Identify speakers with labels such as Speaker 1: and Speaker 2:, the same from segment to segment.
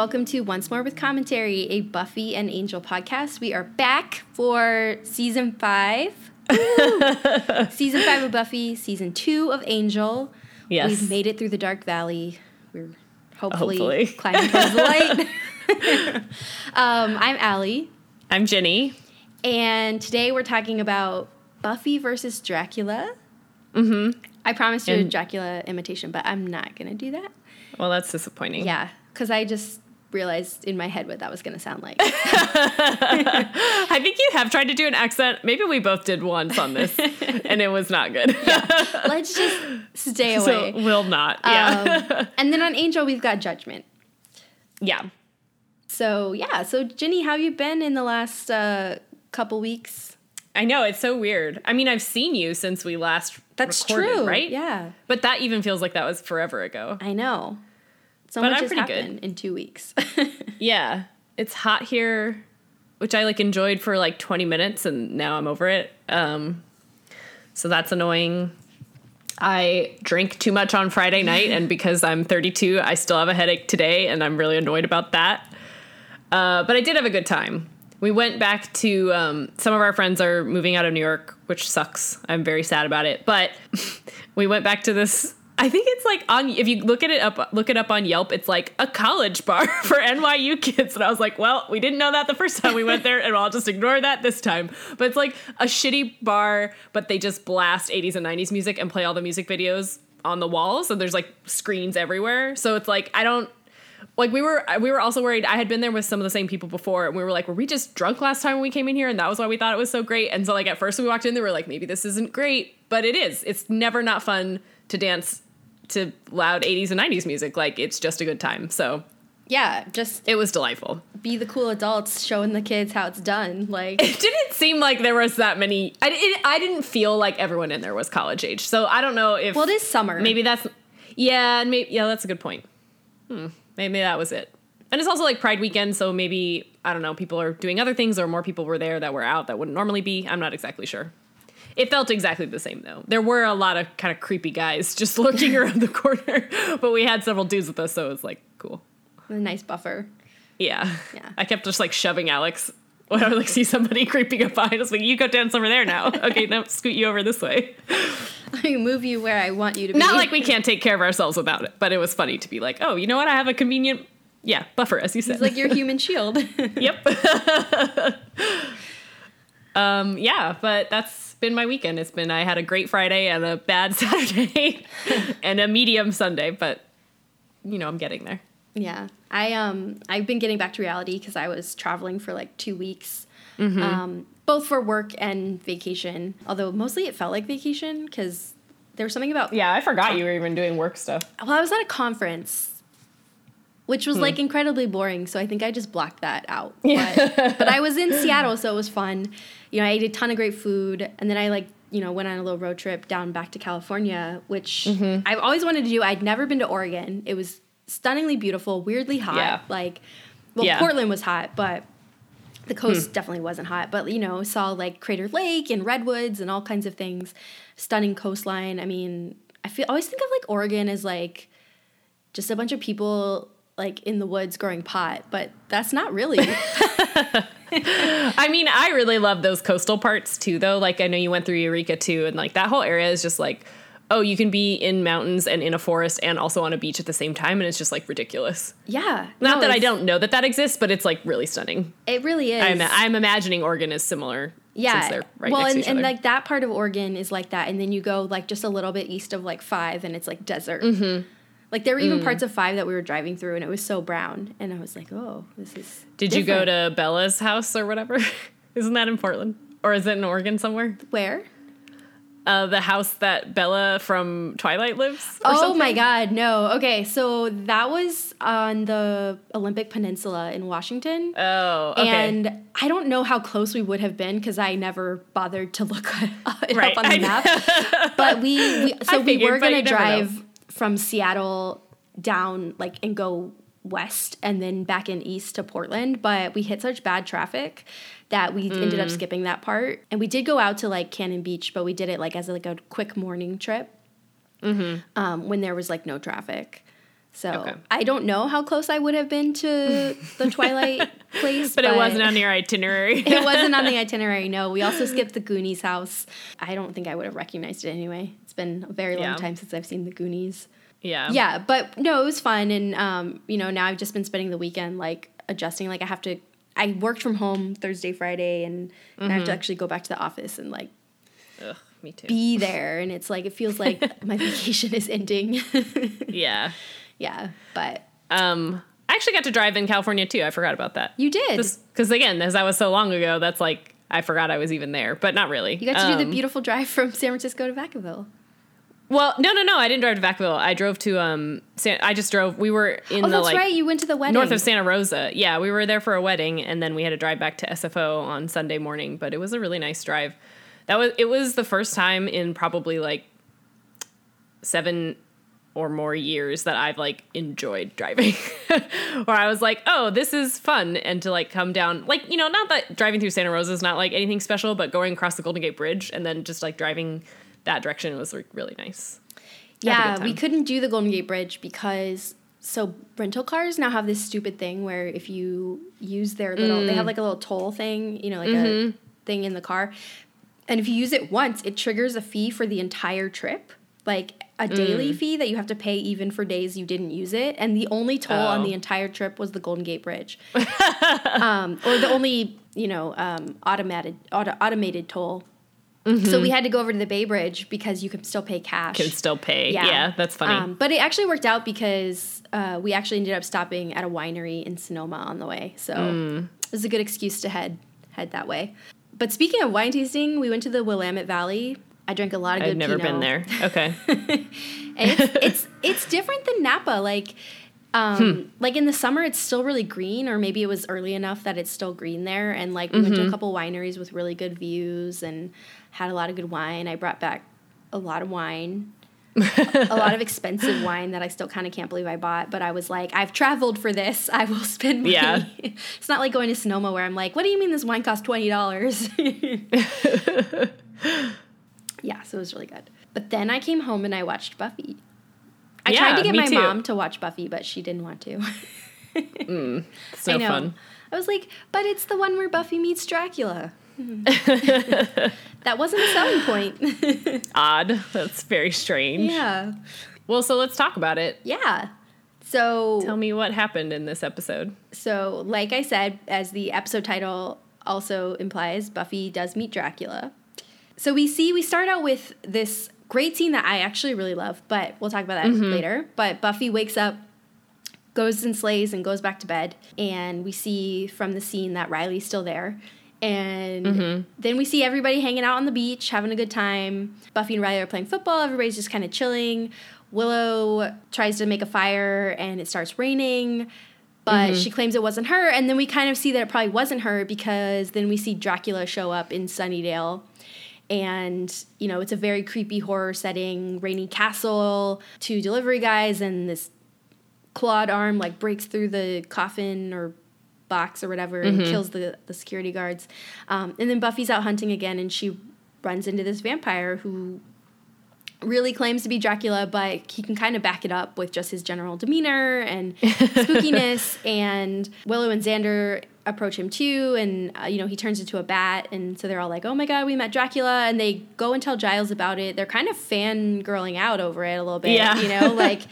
Speaker 1: And welcome to Once More with Commentary, a Buffy and Angel podcast. We are back for season five. season five of Buffy, season two of Angel.
Speaker 2: Yes.
Speaker 1: We've made it through the Dark Valley. We're hopefully,
Speaker 2: Hopefully.
Speaker 1: climbing towards the light. um, I'm Allie,
Speaker 2: I'm Jenny.
Speaker 1: and today we're talking about Buffy versus Dracula. Mm-hmm. I promised you a Dracula imitation, but I'm not going to do that.
Speaker 2: Well, that's disappointing.
Speaker 1: Yeah, because I just realized in my head what that was going to sound like.
Speaker 2: I think you have tried to do an accent. Maybe we both did once on this, and it was not good.
Speaker 1: Let's just stay
Speaker 2: so
Speaker 1: away.
Speaker 2: we'll not. Yeah.
Speaker 1: Um, and then on Angel, we've got Judgment.
Speaker 2: yeah.
Speaker 1: So yeah, so Ginny, how you been in the last uh, couple weeks?
Speaker 2: I know it's so weird. I mean, I've seen you since we last That's recorded, true, right?
Speaker 1: Yeah,
Speaker 2: But that even feels like that was forever ago.
Speaker 1: I know. So
Speaker 2: But
Speaker 1: much
Speaker 2: I'm
Speaker 1: has
Speaker 2: pretty good.
Speaker 1: in two weeks.
Speaker 2: Yeah. It's hot here, which I like enjoyed for like 20 minutes and now I'm over it. Um so that's annoying. I drank too much on Friday night and because I'm 32, I still have a headache today and I'm really annoyed about that. Uh, but I did have a good time. We went back to um, some of our friends are moving out of New York, which sucks. I'm very sad about it. But we went back to this. I think it's like on if you look at it up, look it up on Yelp. It's like a college bar for NYU kids, and I was like, well, we didn't know that the first time we went there, and I'll just ignore that this time. But it's like a shitty bar, but they just blast 80s and 90s music and play all the music videos on the walls, and there's like screens everywhere. So it's like I don't like we were we were also worried i had been there with some of the same people before and we were like were we just drunk last time when we came in here and that was why we thought it was so great and so like at first we walked in they were like maybe this isn't great but it is it's never not fun to dance to loud 80s and 90s music like it's just a good time. So
Speaker 1: yeah, just
Speaker 2: it was delightful.
Speaker 1: be the cool adults showing the kids how it's done. Like,
Speaker 2: it didn't seem like there was that many I, it, I didn't feel like everyone in there was college age. So i don't know if
Speaker 1: well, it is summer.
Speaker 2: maybe that's yeah and maybe yeah that's a good point. Hmm maybe that was it. And it's also like pride weekend so maybe i don't know people are doing other things or more people were there that were out that wouldn't normally be. I'm not exactly sure it felt exactly the same though there were a lot of kind of creepy guys just looking around the corner but we had several dudes with us so it was like cool
Speaker 1: a nice buffer.
Speaker 2: yeah
Speaker 1: Yeah.
Speaker 2: i kept just like shoving alex when i would like see somebody creeping up behind us like you go dance over there now okay now scoot you over this way
Speaker 1: I move you where I want you to be.
Speaker 2: Not like we can't take care of ourselves without it, but it was funny to be like, oh, you know what? I have a convenient, yeah, buffer, as you said.
Speaker 1: It's like your human shield.
Speaker 2: yep. Um, yeah, but that's been my weekend. It's been I had a great Friday and a bad Saturday and a medium Sunday, but you know I'm getting there.
Speaker 1: Yeah, I um I've been getting back to reality because I was traveling for like two weeks,
Speaker 2: Mm-hmm.
Speaker 1: um, both for work and vacation. Although mostly it felt like vacation because there was something about
Speaker 2: Yeah, I forgot you were even doing work stuff.
Speaker 1: well I was at a conference, which was like incredibly boring. So I think I just blocked that out.
Speaker 2: Yeah.
Speaker 1: But, but I was in Seattle, so it was fun. You know, I ate a ton of great food, and then I like you know went on a little road trip down back to California, which mm-hmm. I've always wanted to do. I'd never been to Oregon. It was stunningly beautiful, weirdly hot.
Speaker 2: Yeah.
Speaker 1: Like, well,
Speaker 2: Yeah.
Speaker 1: Portland was hot, but the hmm. coast definitely wasn't hot. But you know, saw like Crater Lake and redwoods and all kinds of things. Stunning coastline. I mean, I feel always think of like Oregon as like just a bunch of people like in the woods growing pot, but that's not really.
Speaker 2: I mean, I really love those coastal parts too, though. Like, I know you went through Eureka too, and like that whole area is just like, oh, you can be in mountains and in a forest and also on a beach at the same time, and it's just like ridiculous.
Speaker 1: yeah.
Speaker 2: Not
Speaker 1: no,
Speaker 2: that I don't know that that exists, but it's like really stunning.
Speaker 1: It really is.
Speaker 2: I'm, I'm imagining Oregon is similar.
Speaker 1: yeah.
Speaker 2: since they're right
Speaker 1: well, and, and like that part of Oregon is like that, and then you go like just a little bit east of like five, and it's like desert.
Speaker 2: Mm-hmm.
Speaker 1: Like there were
Speaker 2: Mm.
Speaker 1: even parts of five that we were driving through, and it was so brown, and I was like, oh, this is.
Speaker 2: Did you go to Bella's house or whatever? Isn't that in Portland? Or is it in Oregon somewhere?
Speaker 1: where?
Speaker 2: Uh, the house that Bella from Twilight lives? or
Speaker 1: Oh
Speaker 2: something?
Speaker 1: my God, no. Okay, so that was on the Olympic Peninsula in Washington.
Speaker 2: Oh, okay.
Speaker 1: And I don't know how close we would have been because I never bothered to look it
Speaker 2: Right,
Speaker 1: up on the map. but we, we so
Speaker 2: I
Speaker 1: we
Speaker 2: figured,
Speaker 1: were gonna
Speaker 2: drive. know.
Speaker 1: From Seattle down like and go west and then back in east to Portland, but we hit such bad traffic that we ended
Speaker 2: Mm.
Speaker 1: up skipping that part. And we did go out to like Cannon Beach, but we did it like as like a quick morning trip
Speaker 2: Mm-hmm.
Speaker 1: um, when there was like no traffic. So
Speaker 2: Okay.
Speaker 1: I don't know how close I would have been to the Twilight place,
Speaker 2: But, it wasn't on your itinerary.
Speaker 1: it wasn't on the itinerary. No, we also skipped the Goonies house. I don't think I would have recognized it anyway. It's been a very long
Speaker 2: Yeah.
Speaker 1: time since I've seen the Goonies.
Speaker 2: yeah.
Speaker 1: Yeah, but no, it was fun, and um, you know, now I've just been spending the weekend like adjusting. Like I have to, I worked from home Thursday, Friday, and I have to actually go back to the office and like
Speaker 2: Ugh, me too.
Speaker 1: be there, and it's like it feels like my vacation is ending.
Speaker 2: yeah.
Speaker 1: Yeah, but
Speaker 2: Um, I actually got to drive in California too. I forgot about that.
Speaker 1: you did.
Speaker 2: Because again, as that was so long ago, that's like I forgot I was even there, but not really.
Speaker 1: you got to do
Speaker 2: Um,
Speaker 1: the beautiful drive from San Francisco to Vacaville.
Speaker 2: Well, no, no, no. I didn't drive to Vacaville. I drove to um. San, I just drove. We were in
Speaker 1: Oh,
Speaker 2: the
Speaker 1: that's
Speaker 2: like
Speaker 1: right. You went to the wedding.
Speaker 2: north of Santa Rosa. Yeah, we were there for a wedding, and then we had to drive back to SFO on Sunday morning. But it was a really nice drive. That was it was the first time in probably like seven or more years that I've like enjoyed driving. Where I was like, oh, this is fun, and to like come down, like you know, not that driving through Santa Rosa is not like anything special, but going across the Golden Gate Bridge and then just like driving that direction was like, really nice.
Speaker 1: Yeah, we couldn't do the Golden Gate Bridge because so rental cars now have this stupid thing where if you use their little, they have mm. like a little toll thing, you know, like a mm-hmm. thing in the car, and if you use it once, it triggers a fee for the entire trip, like a daily fee that you have to pay even for days you didn't use it, and the only toll on
Speaker 2: Oh.
Speaker 1: the entire trip was the Golden Gate Bridge, um, or the only you know um, automated auto, automated toll. So we had to go over to the Bay Bridge because you can still pay cash.
Speaker 2: Can still pay. Yeah, that's funny.
Speaker 1: Um, but it actually worked out because uh, we actually ended up stopping at a winery in Sonoma on the way, so
Speaker 2: Mm.
Speaker 1: it was a good excuse to head head that way. But speaking of wine tasting, we went to the Willamette Valley. I drank a lot of good.
Speaker 2: I've never been there. Okay.
Speaker 1: It's, it's it's different than Napa. Like, um,
Speaker 2: Hmm.
Speaker 1: like in the summer, it's still really green, or maybe it was early enough that it's still green there. And like, we went
Speaker 2: Mm-hmm.
Speaker 1: to a couple wineries with really good views and had a lot of good wine. I brought back a lot of wine. a lot of expensive wine that I still kind of can't believe I bought, but I was like, I've traveled for this. I will spend money.
Speaker 2: Yeah.
Speaker 1: it's not like going to Sonoma where I'm like, what do you mean this wine costs twenty dollars? Yeah, so it was really good. But then I came home and I watched Buffy. I tried to get my
Speaker 2: too.
Speaker 1: mom to watch Buffy, but she didn't want to.
Speaker 2: Mm, it's no
Speaker 1: I know.
Speaker 2: fun.
Speaker 1: I was like, but it's the one where Buffy meets Dracula. that wasn't a selling point.
Speaker 2: Odd. That's very strange.
Speaker 1: yeah.
Speaker 2: Well, so let's talk about it.
Speaker 1: Yeah. So
Speaker 2: Tell me what happened in this episode.
Speaker 1: So, like I said, as the episode title also implies, Buffy does meet Dracula. So we see we start out with this great scene that I actually really love, but we'll talk about that mm-hmm. later. But Buffy wakes up, goes and slays, and goes back to bed, and we see from the scene that Riley's still there. And mm-hmm. then we see everybody hanging out on the beach, having a good time. Buffy and Riley are playing football. Everybody's just kind of chilling. Willow tries to make a fire, and it starts raining but mm-hmm. she claims it wasn't her and then we kind of see that it probably wasn't her because then we see dracula show up in sunnydale and you know it's a very creepy horror setting rainy castle two delivery guys and this clawed arm like breaks through the coffin or box or whatever and kills the, the security guards um, and then buffy's out hunting again and she runs into this vampire who really claims to be Dracula, but he can kind of back it up with just his general demeanor and spookiness. And Willow and Xander approach him too, and uh, you know he turns into a bat, and so they're all like, "Oh my god, we met Dracula!" And they go and tell Giles about it. They're kind of fangirling out over it a little bit,
Speaker 2: Yeah.
Speaker 1: you know, like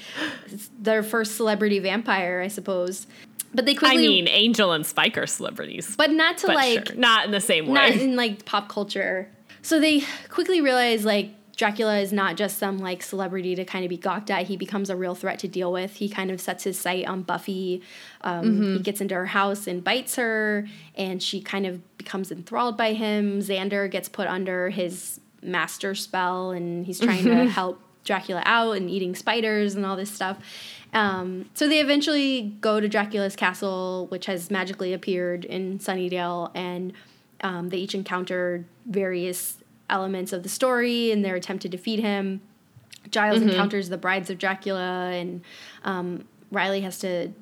Speaker 1: their first celebrity vampire, I suppose. But they quickly.
Speaker 2: I mean, Angel and Spike are celebrities.
Speaker 1: but not to
Speaker 2: but
Speaker 1: like
Speaker 2: sure. Not in the same way.
Speaker 1: not in like pop culture. So they quickly realize like Dracula is not just some like celebrity to kind of be gawked at. He becomes a real threat to deal with. He kind of sets his sight on Buffy. Um, He gets into her house and bites her, and she kind of becomes enthralled by him. Xander gets put under his master spell, and he's trying to help Dracula out and eating spiders and all this stuff. Um, so they eventually go to Dracula's castle, which has magically appeared in Sunnydale, and um, they each encounter various elements of the story in their attempt to defeat him. Giles encounters the brides of Dracula, and um, Riley has to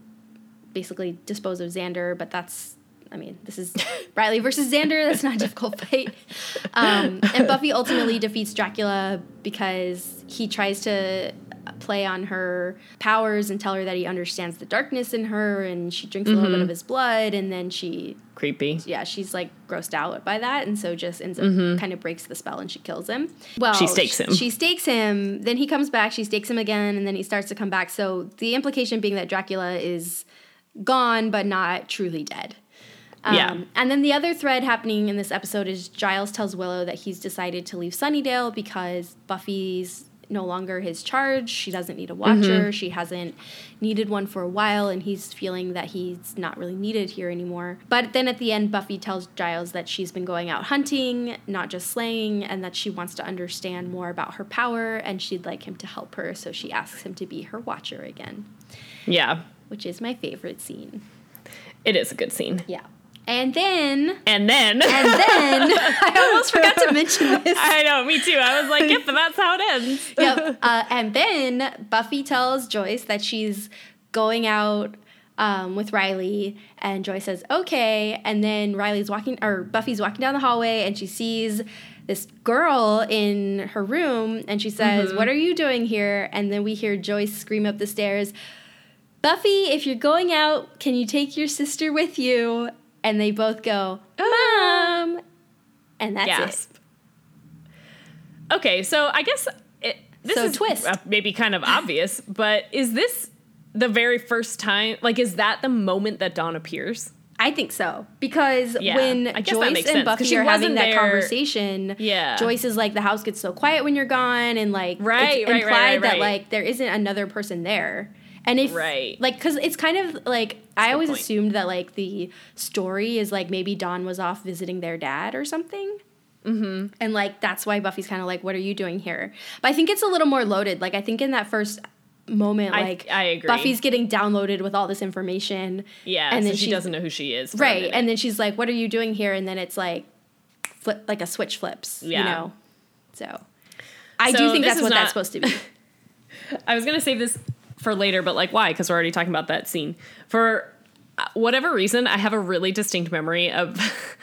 Speaker 1: basically dispose of Xander, but that's, I mean, this is Riley versus Xander. That's not a difficult fight. Um, and Buffy ultimately defeats Dracula because he tries to play on her powers and tell her that he understands the darkness in her and she drinks a little bit mm-hmm. of his blood and then she
Speaker 2: Creepy.
Speaker 1: yeah, she's like grossed out by that, and so just ends up mm-hmm. kind of breaks the spell and she kills him. Well,
Speaker 2: She stakes him.
Speaker 1: She stakes him. Then he comes back. She stakes him again, and then he starts to come back. So the implication being that Dracula is gone, but not truly dead.
Speaker 2: Yeah.
Speaker 1: Um, and then the other thread happening in this episode is Giles tells Willow that he's decided to leave Sunnydale because Buffy's no longer his charge. She doesn't need a watcher. Mm-hmm. She hasn't needed one for a while, and he's feeling that he's not really needed here anymore. But then at the end, Buffy tells Giles that she's been going out hunting, not just slaying, and that she wants to understand more about her power, and she'd like him to help her. So she asks him to be her watcher again,
Speaker 2: Yeah.
Speaker 1: which is my favorite scene.
Speaker 2: It is a good scene.
Speaker 1: Yeah. And then
Speaker 2: And then
Speaker 1: And then I almost forgot to mention this.
Speaker 2: I know, me too. I was like, yep, and that's how it ends.
Speaker 1: Yep. Uh, and then Buffy tells Joyce that she's going out um, with Riley, and Joyce says okay. And then Riley's walking, or Buffy's walking down the hallway, and she sees this girl in her room, and she says, "What are you doing here?" And then we hear Joyce scream up the stairs. Buffy, if you're going out, can you take your sister with you? And they both go, Mom! And that's it.
Speaker 2: Okay, so I guess it, this
Speaker 1: So
Speaker 2: is
Speaker 1: twist.
Speaker 2: uh, maybe kind of obvious, but is this the very first time? Like, is that the moment that Dawn appears?
Speaker 1: I think so because
Speaker 2: Yeah,
Speaker 1: when
Speaker 2: that
Speaker 1: Joyce and Buffy are having that
Speaker 2: there-
Speaker 1: conversation,
Speaker 2: Yeah.
Speaker 1: Joyce is like, "The house gets so quiet when you're gone," and like,
Speaker 2: Right,
Speaker 1: it's
Speaker 2: right, right,
Speaker 1: implied
Speaker 2: right,
Speaker 1: that
Speaker 2: right.
Speaker 1: like there isn't another person there. And if
Speaker 2: Right.
Speaker 1: like, because it's kind of like I always
Speaker 2: point.
Speaker 1: assumed that like the story is like maybe Dawn was off visiting their dad or something. Mm-hmm. And like that's why Buffy's kind of like, "What are you doing here?" But I think it's a little more loaded. Like I think in that first moment,
Speaker 2: I-
Speaker 1: like
Speaker 2: I agree.
Speaker 1: Buffy's getting downloaded with all this information.
Speaker 2: Yeah,
Speaker 1: and
Speaker 2: so
Speaker 1: then
Speaker 2: she doesn't know who she is.
Speaker 1: right and then she's like what are you doing here and then it's like flip like a switch flips
Speaker 2: Yeah.
Speaker 1: you know so i
Speaker 2: So
Speaker 1: do think that's what
Speaker 2: not-
Speaker 1: that's supposed to be
Speaker 2: I was gonna save this for later, but like, why? Because we're already talking about that scene. For uh, whatever reason, I have a really distinct memory of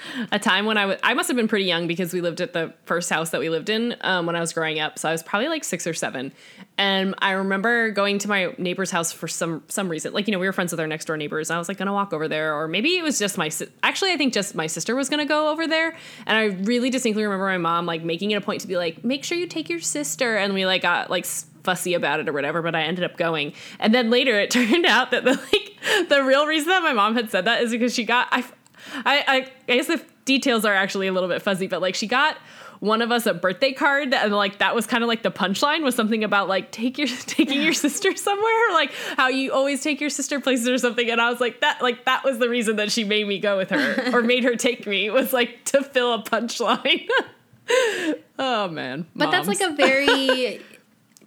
Speaker 2: a time when I was. I must have been pretty young because we lived at the first house that we lived in um, when I was growing up. So I was probably like six or seven, and I remember going to my neighbor's house for some some reason. Like you know, we were friends with our next door neighbors. I was like gonna walk over there, or maybe it was just my. si- Actually, I think just my sister was gonna go over there, and I really distinctly remember my mom like making it a point to be like, make sure you take your sister, and we like got like. Fussy about it or whatever but i ended up going. And then later it turned out that the like the real reason that my mom had said that is because she got i i i, I guess the details are actually a little bit fuzzy but like she got one of us a birthday card and like that was kind of like the punchline was something about like take your taking your sister somewhere or like how you always take your sister places or something. And i was like that like that was the reason that she made me go with her or made her take me was like to fill a punchline. Oh man.
Speaker 1: But that's like a very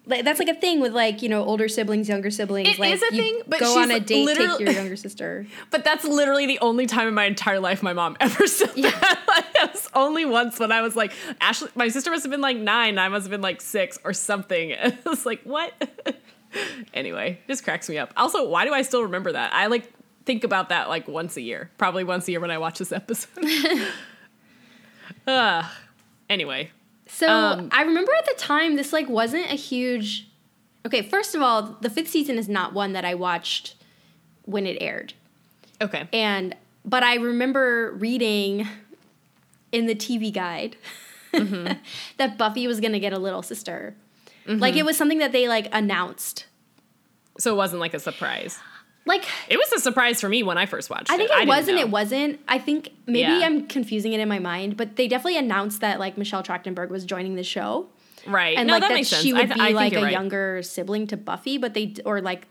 Speaker 1: that's like a thing with like you know older siblings younger siblings
Speaker 2: It
Speaker 1: like
Speaker 2: is a thing, but
Speaker 1: go on a date take your younger sister
Speaker 2: But that's literally the only time in my entire life my mom ever said that. Like, that was only once when I was like, Ashley, my sister must have been like nine, I must have been like six or something. And it was like, what? anyway, just cracks me up. Also, why do I still remember that? I like think about that like once a year, probably once a year when I watch this episode. uh, anyway,
Speaker 1: so
Speaker 2: Um,
Speaker 1: i remember at the time this like wasn't a huge okay first of all the fifth season is not one that i watched when it aired
Speaker 2: okay.
Speaker 1: and but I remember reading in the TV guide
Speaker 2: Mm-hmm.
Speaker 1: that Buffy was gonna get a little sister. Like it was something that they like announced.
Speaker 2: So it wasn't like a surprise.
Speaker 1: Like
Speaker 2: It was a surprise for me when I first watched it.
Speaker 1: I think it
Speaker 2: didn't
Speaker 1: was and it wasn't. I think maybe
Speaker 2: Yeah.
Speaker 1: I'm confusing it in my mind, but they definitely announced that like Michelle Trachtenberg was joining the show.
Speaker 2: Right.
Speaker 1: And
Speaker 2: no,
Speaker 1: like
Speaker 2: that,
Speaker 1: that, she would
Speaker 2: th-
Speaker 1: be like a
Speaker 2: right.
Speaker 1: younger sibling to Buffy, but they or like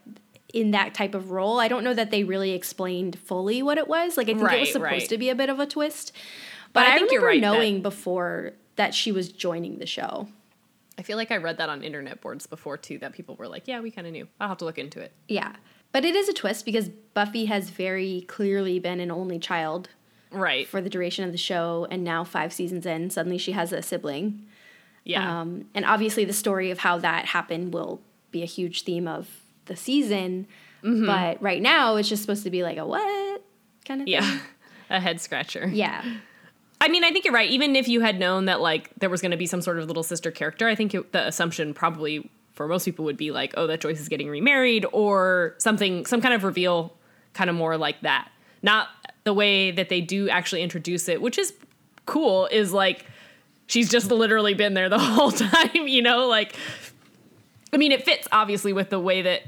Speaker 1: in that type of role. I don't know that they really explained fully what it was. Like I think it was supposed
Speaker 2: right.
Speaker 1: to be a bit of a twist.
Speaker 2: But
Speaker 1: But,
Speaker 2: I
Speaker 1: I,
Speaker 2: think you're
Speaker 1: remember
Speaker 2: right that-
Speaker 1: knowing before that she was joining the show.
Speaker 2: I feel like I read that on internet boards before too. That people were like, "Yeah, we kind of knew." I'll have to look into it.
Speaker 1: Yeah. But it is a twist because Buffy has very clearly been an only child
Speaker 2: Right.
Speaker 1: for the duration of the show, and now five seasons in, suddenly she has a sibling.
Speaker 2: yeah.
Speaker 1: Um, and obviously, the story of how that happened will be a huge theme of the season.
Speaker 2: Mm-hmm.
Speaker 1: But right now, it's just supposed to be like a what kind of
Speaker 2: yeah. A head scratcher.
Speaker 1: Yeah.
Speaker 2: I mean, I think you're right. Even if you had known that like there was going to be some sort of little sister character, I think it, the assumption probably for most people would be like, oh, that Joyce is getting remarried or something, some kind of reveal, kind of more like that. Not the way that they do actually introduce it, which is cool, is like she's just literally been there the whole time, you know? Like, I mean, it fits obviously with the way that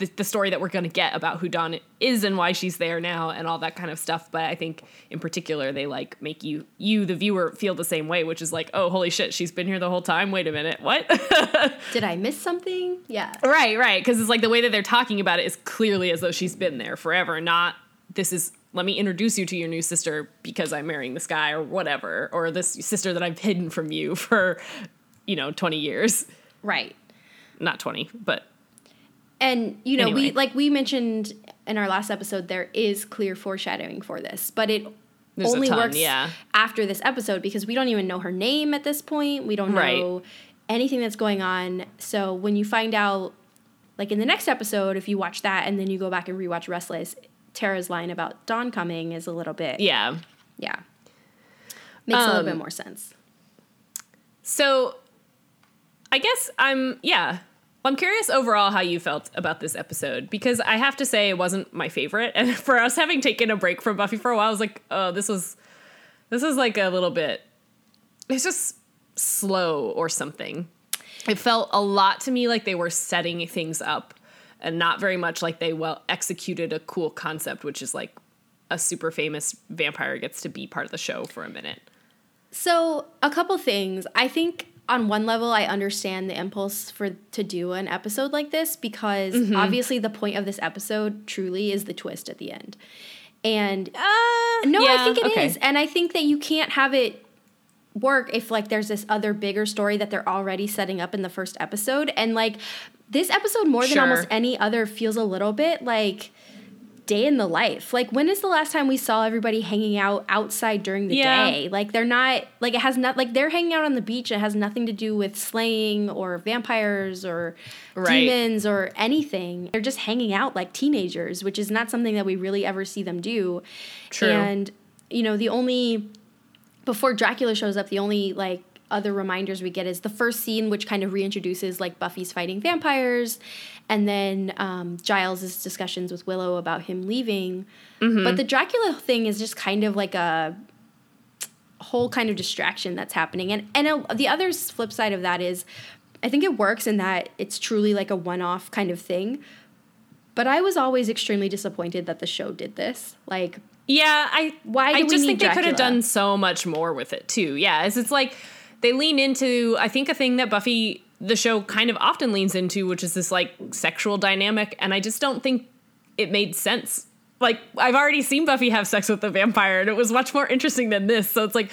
Speaker 2: the, the story that we're going to get about who Dawn is and why she's there now and all that kind of stuff. But I think in particular, they like make you, you, the viewer, feel the same way, which is like, oh, holy shit, she's been here the whole time. Wait a minute. What?
Speaker 1: Did I miss something? Yeah.
Speaker 2: Right, right. Because it's like the way that they're talking about it is clearly as though she's been there forever, not this is let me introduce you to your new sister because I'm marrying this guy or whatever, or this sister that I've hidden from you for, you know, 20 years.
Speaker 1: Right.
Speaker 2: Not 20, but
Speaker 1: and you know,
Speaker 2: Anyway.
Speaker 1: we like we mentioned in our last episode, there is clear foreshadowing for this, but it
Speaker 2: There's
Speaker 1: only
Speaker 2: ton,
Speaker 1: works
Speaker 2: yeah.
Speaker 1: after this episode because we don't even know her name at this point. We don't
Speaker 2: Right.
Speaker 1: know anything that's going on. So when you find out, like in the next episode, if you watch that and then you go back and rewatch Restless, Tara's line about Dawn coming is a little bit,
Speaker 2: yeah.
Speaker 1: yeah, makes a little
Speaker 2: Um,
Speaker 1: bit more sense.
Speaker 2: So I guess I'm, yeah. I'm curious overall how you felt about this episode because I have to say it wasn't my favorite. And for us having taken a break from Buffy for a while, I was like, oh, this was, this is like a little bit, it's just slow or something. It felt a lot to me like they were setting things up and not very much like they well executed a cool concept, which is like a super famous vampire gets to be part of the show for a minute.
Speaker 1: So a couple things. I think on one level, I understand the impulse for to do an episode like this because
Speaker 2: Mm-hmm.
Speaker 1: obviously the point of this episode truly is the twist at the end. And
Speaker 2: Uh,
Speaker 1: no,
Speaker 2: yeah,
Speaker 1: I think it is,
Speaker 2: okay.
Speaker 1: and I think that you can't have it work if like there's this other bigger story that they're already setting up in the first episode, and like this episode more than almost any other feels a little bit like day in the life. Like when is the last time we saw everybody hanging out outside during the
Speaker 2: Yeah.
Speaker 1: day? Like they're not like it has not like they're hanging out on the beach. It has nothing to do with slaying or vampires or
Speaker 2: Right.
Speaker 1: demons or anything. They're just hanging out like teenagers, which is not something that we really ever see them do.
Speaker 2: True.
Speaker 1: And you know, the only before Dracula shows up, the only like other reminders we get is the first scene, which kind of reintroduces like Buffy's fighting vampires, and then um, Giles's discussions with Willow about him leaving.
Speaker 2: Mm-hmm.
Speaker 1: But the Dracula thing is just kind of like a whole kind of distraction that's happening, and and the other flip side of that is, I think it works in that it's truly like a one off kind of thing. But I was always extremely disappointed that the show did this. Like,
Speaker 2: Yeah, I
Speaker 1: Why
Speaker 2: I
Speaker 1: we
Speaker 2: just think they could have done so much more with it too. Yeah, it's, it's like they lean into I think a thing that Buffy the show kind of often leans into, which is this like sexual dynamic, and I just don't think it made sense. Like I've already seen Buffy have sex with a vampire, and it was much more interesting than this. So it's like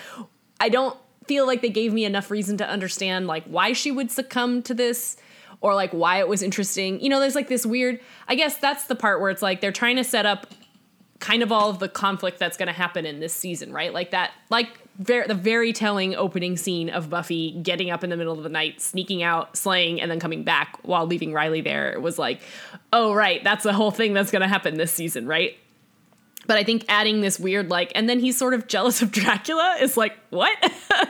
Speaker 2: I don't feel like they gave me enough reason to understand like why she would succumb to this or like why it was interesting. You know, there's like this weird I guess that's the part where it's like they're trying to set up kind of all of the conflict that's going to happen in this season, right? Like that, like ver- the very telling opening scene of Buffy getting up in the middle of the night, sneaking out, slaying, and then coming back while leaving Riley there. Was like, oh, right, that's the whole thing that's going to happen this season, right? But I think adding this weird, like, and then he's sort of jealous of Dracula is like, what?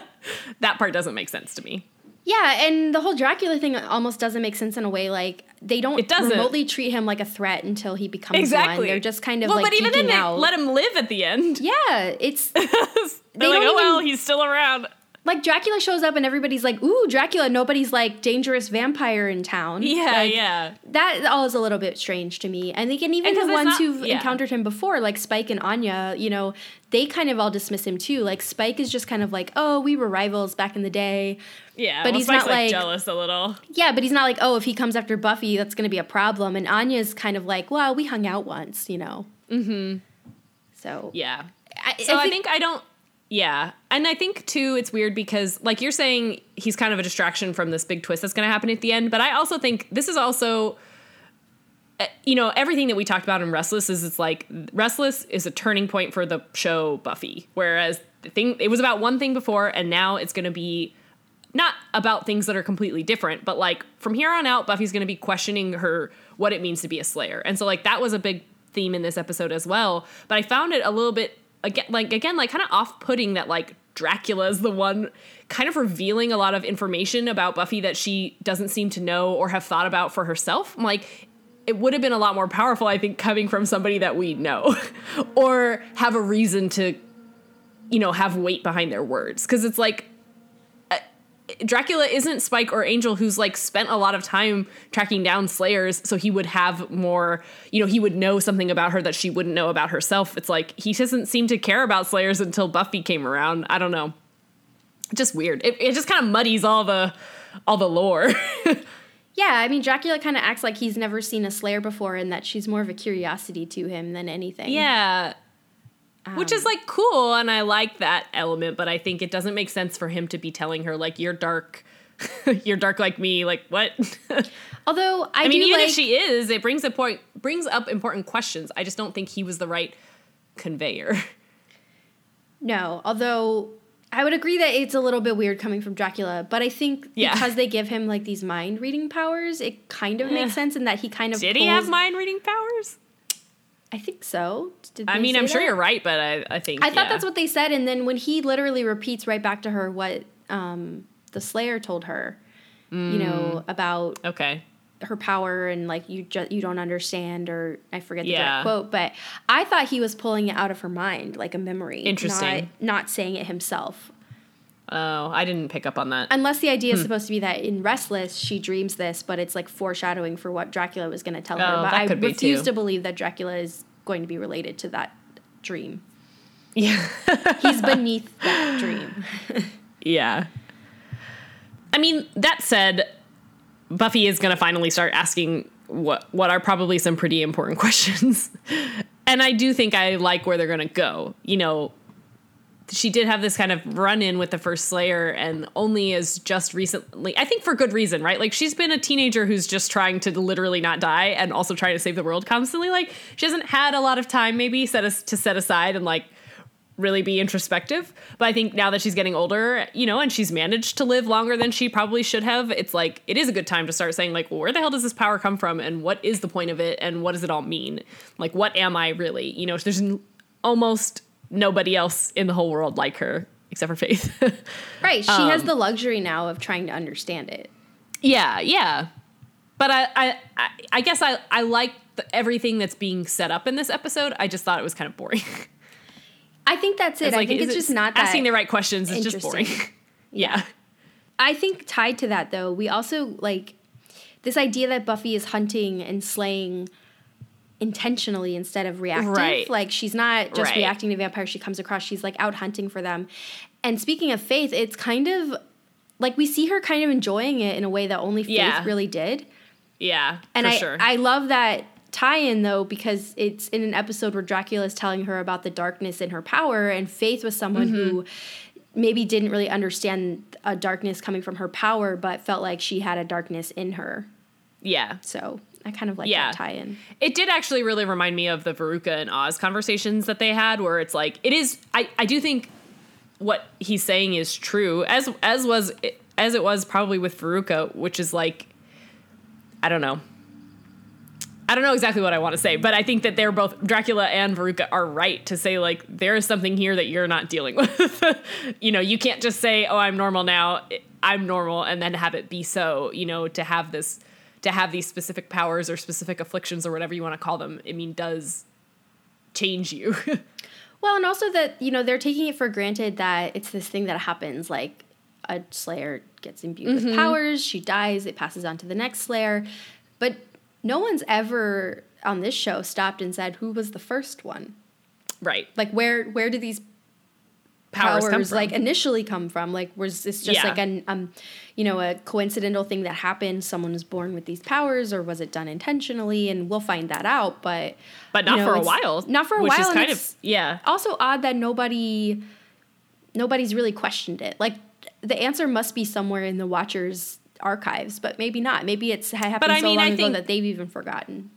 Speaker 2: that part doesn't make sense to me.
Speaker 1: Yeah, and the whole Dracula thing almost doesn't make sense in a way. Like they don't
Speaker 2: It doesn't.
Speaker 1: remotely treat him like a threat until he becomes
Speaker 2: Exactly.
Speaker 1: one. They're just kind of
Speaker 2: well,
Speaker 1: like
Speaker 2: but even then,
Speaker 1: geeking
Speaker 2: they
Speaker 1: out.
Speaker 2: let him live at the end.
Speaker 1: yeah, it's
Speaker 2: They're
Speaker 1: They
Speaker 2: like,
Speaker 1: don't
Speaker 2: oh well, he's still around.
Speaker 1: Like Dracula shows up and everybody's like, "Ooh, Dracula!" Nobody's like dangerous vampire in town.
Speaker 2: Yeah,
Speaker 1: Like,
Speaker 2: yeah.
Speaker 1: That all is a little bit strange to me. And they can even
Speaker 2: And
Speaker 1: the ones
Speaker 2: not-
Speaker 1: who've
Speaker 2: yeah.
Speaker 1: encountered him before, like Spike and Anya, you know, they kind of all dismiss him too. Like Spike is just kind of like, "Oh, we were rivals back in the day."
Speaker 2: Yeah,
Speaker 1: But
Speaker 2: well,
Speaker 1: he's
Speaker 2: Spike's,
Speaker 1: not, like-
Speaker 2: jealous a little.
Speaker 1: Yeah, but he's not like, oh, if he comes after Buffy, that's going to be a problem. And Anya's kind of like, well, we hung out once, you know. Mm-hmm. So
Speaker 2: Yeah.
Speaker 1: I,
Speaker 2: So I think, I don't. Yeah, and I think too it's weird because like you're saying he's kind of a distraction from this big twist that's going to happen at the end, but I also think this is also. uh, You know everything that we talked about in Restless is it's like Restless is a turning point for the show Buffy, whereas the thing it was about one thing before and now it's going to be not about things that are completely different, but like from here on out, Buffy's going to be questioning her what it means to be a Slayer, and so like that was a big theme in this episode as well. But I found it a little bit again, like again, like kind of off-putting that like Dracula is the one kind of revealing a lot of information about Buffy that she doesn't seem to know or have thought about for herself. I'm like, it would have been a lot more powerful, I think, coming from somebody that we know or have a reason to, you know, have weight behind their words. Because it's like, Dracula isn't Spike or Angel who's like spent a lot of time tracking down slayers so he would have more, you know, he would know something about her that she wouldn't know about herself. It's like he doesn't seem to care about slayers until Buffy came around. I don't know. Just weird. It, it just kind of muddies all the all the lore.
Speaker 1: Yeah, I mean, Dracula kind of acts like he's never seen a Slayer before and that she's more of a curiosity to him than anything.
Speaker 2: yeah. Which is like cool and I like that element, but I think it doesn't make sense for him to be telling her like you're dark you're dark like me, like what?
Speaker 1: Although I,
Speaker 2: I mean,
Speaker 1: do
Speaker 2: even
Speaker 1: like,
Speaker 2: if she is, it brings a point brings up important questions. I just don't think he was the right conveyor.
Speaker 1: No, although I would agree that it's a little bit weird coming from Dracula, but I think
Speaker 2: Yeah.
Speaker 1: because they give him like these mind reading powers, it kind of makes
Speaker 2: Eh.
Speaker 1: sense in that he kind of
Speaker 2: Did he have mind reading powers?
Speaker 1: I think so. Did
Speaker 2: I mean, I'm sure you're right, but I, I think
Speaker 1: I thought that's what they said, and then when he literally repeats right back to her what um, the Slayer told her, you
Speaker 2: Mm.
Speaker 1: know, about
Speaker 2: Okay.
Speaker 1: her power and like you just you don't understand or I forget the
Speaker 2: Yeah.
Speaker 1: direct quote, but I thought he was pulling it out of her mind like a memory.
Speaker 2: Interesting.
Speaker 1: Not, not saying it himself.
Speaker 2: Oh, I didn't pick up on that.
Speaker 1: Unless the
Speaker 2: Hmm.
Speaker 1: idea is supposed to be that in Restless she dreams this, but it's like foreshadowing for what Dracula was going to tell her.
Speaker 2: Oh,
Speaker 1: But
Speaker 2: that
Speaker 1: I
Speaker 2: be
Speaker 1: refuse to believe that Dracula is going to be related to that dream.
Speaker 2: Yeah.
Speaker 1: He's beneath that dream.
Speaker 2: Yeah. I mean, that said, Buffy is going to finally start asking what what are probably some pretty important questions. and I do think I like where they're going to go. You know, she did have this kind of run in with the first Slayer and only is just recently, I think for good reason, right? Like she's been a teenager who's just trying to literally not die and also trying to save the world constantly. Like she hasn't had a lot of time maybe set us to set aside and like really be introspective. But I think now that she's getting older, you know, and she's managed to live longer than she probably should have, it's like it is a good time to start saying like, well, where the hell does this power come from, and what is the point of it, and what does it all mean? Like, what am I really? You know, there's almost nobody else in the whole world like her except for Faith.
Speaker 1: Right. She has
Speaker 2: Um,
Speaker 1: the luxury now of trying to understand it.
Speaker 2: yeah, yeah. But I, I, I, I guess I, I like the, everything that's being set up in this episode. I just thought it was kind of boring.
Speaker 1: I think that's it.
Speaker 2: It's
Speaker 1: I think it's
Speaker 2: it-
Speaker 1: just not that
Speaker 2: asking the right questions. It's just boring.
Speaker 1: interesting.
Speaker 2: yeah.
Speaker 1: I think tied to that though, we also like this idea that Buffy is hunting and slaying intentionally instead of reactive.
Speaker 2: Right.
Speaker 1: Like she's not just
Speaker 2: Right.
Speaker 1: reacting to vampires she comes across, she's like out hunting for them. And speaking of Faith, it's kind of like we see her kind of enjoying it in a way that only Faith
Speaker 2: Yeah.
Speaker 1: really did.
Speaker 2: Yeah,
Speaker 1: And
Speaker 2: for
Speaker 1: I
Speaker 2: sure.
Speaker 1: I love that tie-in though because it's in an episode where Dracula is telling her about the darkness in her power and Faith was someone who
Speaker 2: Mm-hmm.
Speaker 1: maybe didn't really understand a darkness coming from her power but felt like she had a darkness in her.
Speaker 2: yeah.
Speaker 1: So I kind of like
Speaker 2: Yeah.
Speaker 1: that tie-in.
Speaker 2: It did actually really remind me of the Veruca and Oz conversations that they had, where it's like it is. I I do think what he's saying is true, as as was as it was probably with Veruca, which is like I don't know. I don't know exactly what I want to say, but I think that they're both Dracula and Veruca are right to say like there is something here that you're not dealing with. you know, you can't just say, "Oh, I'm normal now. I'm normal," and then have it be so. You know, to have this, to have these specific powers or specific afflictions or whatever you want to call them. I mean, does change you.
Speaker 1: Well, and also that, you know, they're taking it for granted that it's this thing that happens like a slayer gets imbued
Speaker 2: Mm-hmm.
Speaker 1: with powers, she dies, it passes on to the next slayer. But no one's ever on this show stopped and said who was the first one.
Speaker 2: right.
Speaker 1: Like where where did these
Speaker 2: Powers,
Speaker 1: powers, like initially come from? Like was this just
Speaker 2: Yeah.
Speaker 1: like an um you know a coincidental thing that happened? Someone was born with these powers, or was it done intentionally? And we'll find that out. But
Speaker 2: but
Speaker 1: you
Speaker 2: not
Speaker 1: know,
Speaker 2: for a while.
Speaker 1: Not for a
Speaker 2: which
Speaker 1: while.
Speaker 2: Is kind of yeah.
Speaker 1: also odd that nobody nobody's really questioned it. Like the answer must be somewhere in the Watchers archives, but maybe not. Maybe it's happened
Speaker 2: But I
Speaker 1: so
Speaker 2: mean, I
Speaker 1: long ago
Speaker 2: think-
Speaker 1: that they've even forgotten.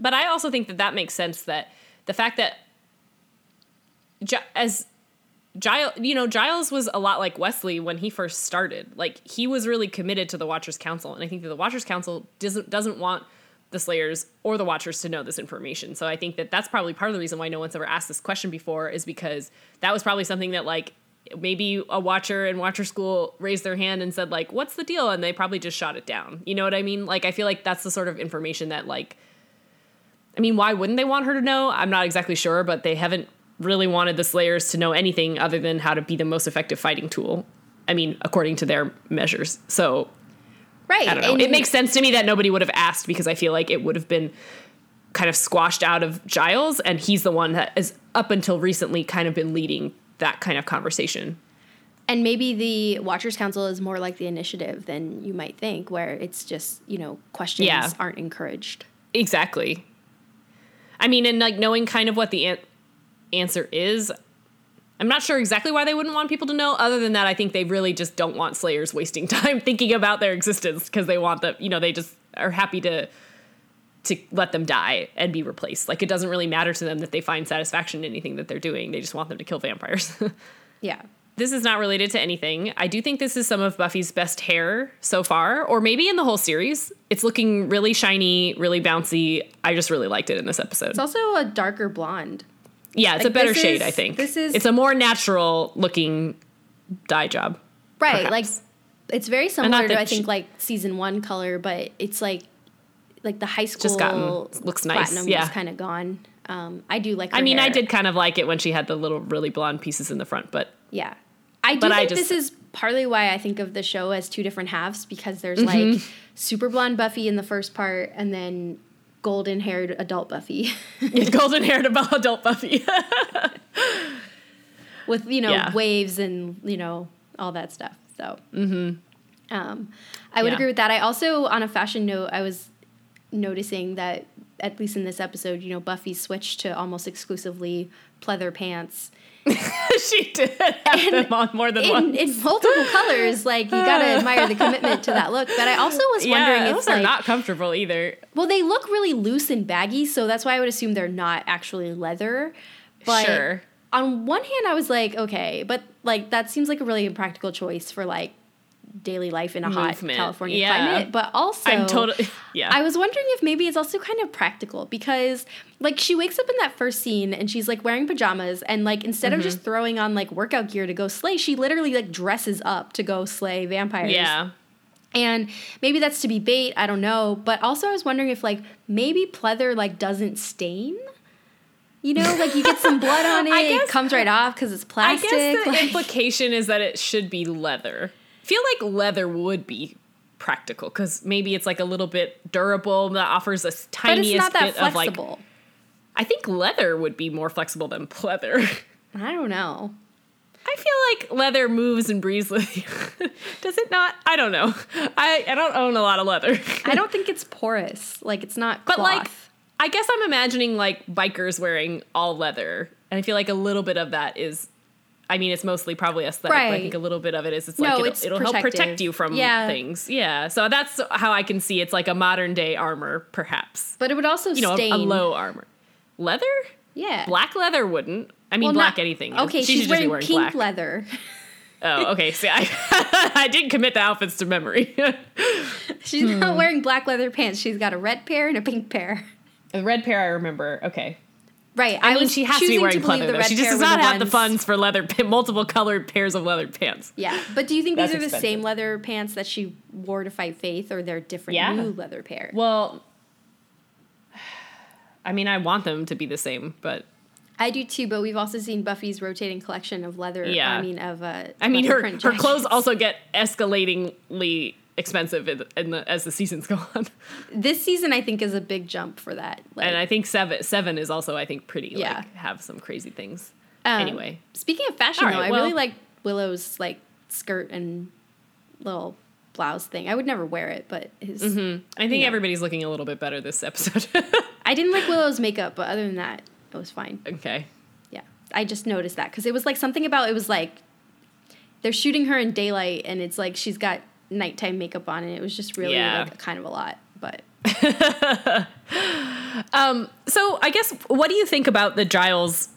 Speaker 2: but I also think that that makes sense that the fact that as Giles, you know, Giles was a lot like Wesley when he first started. Like he was really committed to the Watchers Council, and I think that the Watchers Council doesn't doesn't want the Slayers or the Watchers to know this information. So I think that that's probably part of the reason why no one's ever asked this question before is because that was probably something that like maybe a watcher in watcher school raised their hand and said like what's the deal and they probably just shot it down you know what i mean like i feel like that's the sort of information that like i mean why wouldn't they want her to know i'm not exactly sure but they haven't really wanted the slayers to know anything other than how to be the most effective fighting tool i mean according to their measures so
Speaker 1: right.
Speaker 2: i don't know
Speaker 1: and-
Speaker 2: it makes sense to me that nobody would have asked because i feel like it would have been kind of squashed out of giles and he's the one that is up until recently kind of been leading that kind of conversation
Speaker 1: And maybe the Watchers Council is more like the initiative than you might think, where it's just, you know, questions
Speaker 2: Yeah.
Speaker 1: aren't encouraged.
Speaker 2: Exactly. I mean, and like knowing kind of what the an- answer is, I'm not sure exactly why they wouldn't want people to know. Other than that, I think they really just don't want Slayers wasting time thinking about their existence because they want them, you know, they just are happy to to let them die and be replaced. Like it doesn't really matter to them that they find satisfaction in anything that they're doing. They just want them to kill vampires.
Speaker 1: Yeah.
Speaker 2: this is not related to anything. I do think this is some of Buffy's best hair so far, or maybe in the whole series. It's looking really shiny, really bouncy. I just really liked it in this episode.
Speaker 1: It's also a darker blonde.
Speaker 2: Yeah, it's
Speaker 1: like,
Speaker 2: a better shade,
Speaker 1: is-
Speaker 2: I think.
Speaker 1: this is-
Speaker 2: it's a more natural looking dye job.
Speaker 1: Right.
Speaker 2: Perhaps.
Speaker 1: Like it's very similar to I think like season one color, but it's like like the high school
Speaker 2: Just gotten- looks nice,
Speaker 1: platinum
Speaker 2: yeah.
Speaker 1: is kind of gone. Um, I do like.
Speaker 2: I mean, I did kind of like it when she had the little really blonde pieces in the front, but
Speaker 1: Yeah. I do
Speaker 2: But I
Speaker 1: think
Speaker 2: just-
Speaker 1: this is partly why I think of the show as two different halves because there's
Speaker 2: Mm-hmm.
Speaker 1: like super blonde Buffy in the first part and then golden haired adult Buffy
Speaker 2: golden haired adult Buffy.
Speaker 1: with, you know,
Speaker 2: Yeah.
Speaker 1: waves and, you know, all that stuff. So, um, I would
Speaker 2: Yeah.
Speaker 1: agree with that. I also, on a fashion note, I was noticing that, at least in this episode, you know, Buffy switched to almost exclusively pleather pants.
Speaker 2: she did have them on more than
Speaker 1: in,
Speaker 2: once.
Speaker 1: in multiple colors. Like you gotta admire the commitment to that look. But I also was wondering
Speaker 2: Yeah,
Speaker 1: if
Speaker 2: those
Speaker 1: like,
Speaker 2: are not comfortable either.
Speaker 1: well, they look really loose and baggy, so that's why I would assume they're not actually leather. But
Speaker 2: Sure.
Speaker 1: on one hand, I was like, okay, but like that seems like a really impractical choice for like daily life in a
Speaker 2: Movement.
Speaker 1: hot California
Speaker 2: Yeah.
Speaker 1: climate. But also,
Speaker 2: I'm totally yeah.
Speaker 1: I was wondering if maybe it's also kind of practical because like she wakes up in that first scene and she's like wearing pajamas and like instead of
Speaker 2: Mm-hmm.
Speaker 1: just throwing on like workout gear to go slay, she literally like dresses up to go slay vampires.
Speaker 2: yeah.
Speaker 1: And maybe that's to be bait, I don't know. But also I was wondering if like maybe pleather like doesn't stain. You know, like you get some blood on it,
Speaker 2: I
Speaker 1: it comes right off because it's plastic.
Speaker 2: I guess the
Speaker 1: like-
Speaker 2: implication is that it should be leather. I feel like leather would be practical because maybe it's like a little bit durable that offers a tiniest
Speaker 1: it's not that
Speaker 2: bit of like. I think leather would be more flexible than pleather.
Speaker 1: I don't know.
Speaker 2: I feel like leather moves and breathes with you. Does it not? I don't know. I, I don't own a lot of leather.
Speaker 1: I don't think it's porous. Like it's not cloth.
Speaker 2: But like, I guess I'm imagining like bikers wearing all leather, and I feel like a little bit of that is. I mean, it's mostly probably aesthetic. But I think a little bit of it is it's
Speaker 1: No,
Speaker 2: like it'll, it'll help protect you from
Speaker 1: Yeah.
Speaker 2: things. Yeah, so that's how I can see it's like a modern day armor, perhaps.
Speaker 1: but it would also
Speaker 2: You know, a, a low armor. Leather,
Speaker 1: Yeah.
Speaker 2: black leather wouldn't. I mean,
Speaker 1: Well,
Speaker 2: black
Speaker 1: not-
Speaker 2: anything.
Speaker 1: Okay,
Speaker 2: she
Speaker 1: she's
Speaker 2: should just be
Speaker 1: wearing,
Speaker 2: wearing
Speaker 1: pink
Speaker 2: black.
Speaker 1: leather.
Speaker 2: Oh, okay. See, I I did commit the outfits to memory.
Speaker 1: She's
Speaker 2: Hmm.
Speaker 1: not wearing black leather pants. She's got a red pair and a pink pair.
Speaker 2: the red pair, I remember. Okay.
Speaker 1: Right.
Speaker 2: I, mean, she has to be wearing pleather.
Speaker 1: the
Speaker 2: Though. She just does not have the funds for leather, multiple colored pairs of leather pants.
Speaker 1: Yeah, but do you think these are the same leather pants that she wore to fight Faith, or they're different
Speaker 2: Yeah.
Speaker 1: new leather pair?
Speaker 2: Well, I mean, I want them to be the same, but
Speaker 1: I do too, but we've also seen Buffy's rotating collection of leather.
Speaker 2: Yeah.
Speaker 1: I mean, of uh,
Speaker 2: I mean,
Speaker 1: leather
Speaker 2: her her clothes also get escalatingly expensive in, in the, as the seasons go on.
Speaker 1: This season, I think, is a big jump for that. Like,
Speaker 2: and I think seven seven is also I think pretty
Speaker 1: Yeah.
Speaker 2: like have some crazy things.
Speaker 1: um,
Speaker 2: anyway,
Speaker 1: speaking of fashion,
Speaker 2: All
Speaker 1: though,
Speaker 2: right,
Speaker 1: I really like Willow's like skirt and little blouse thing. I would never wear it, but his.
Speaker 2: I think everybody's looking a little bit better this episode.
Speaker 1: I didn't like Willow's makeup, but other than that, it was fine.
Speaker 2: okay.
Speaker 1: Yeah, I just noticed that because it was like something about it was like they're shooting her in daylight and it's like she's got nighttime makeup on and it was just really
Speaker 2: Yeah.
Speaker 1: like kind of a lot. But
Speaker 2: So I guess what do you think about the Giles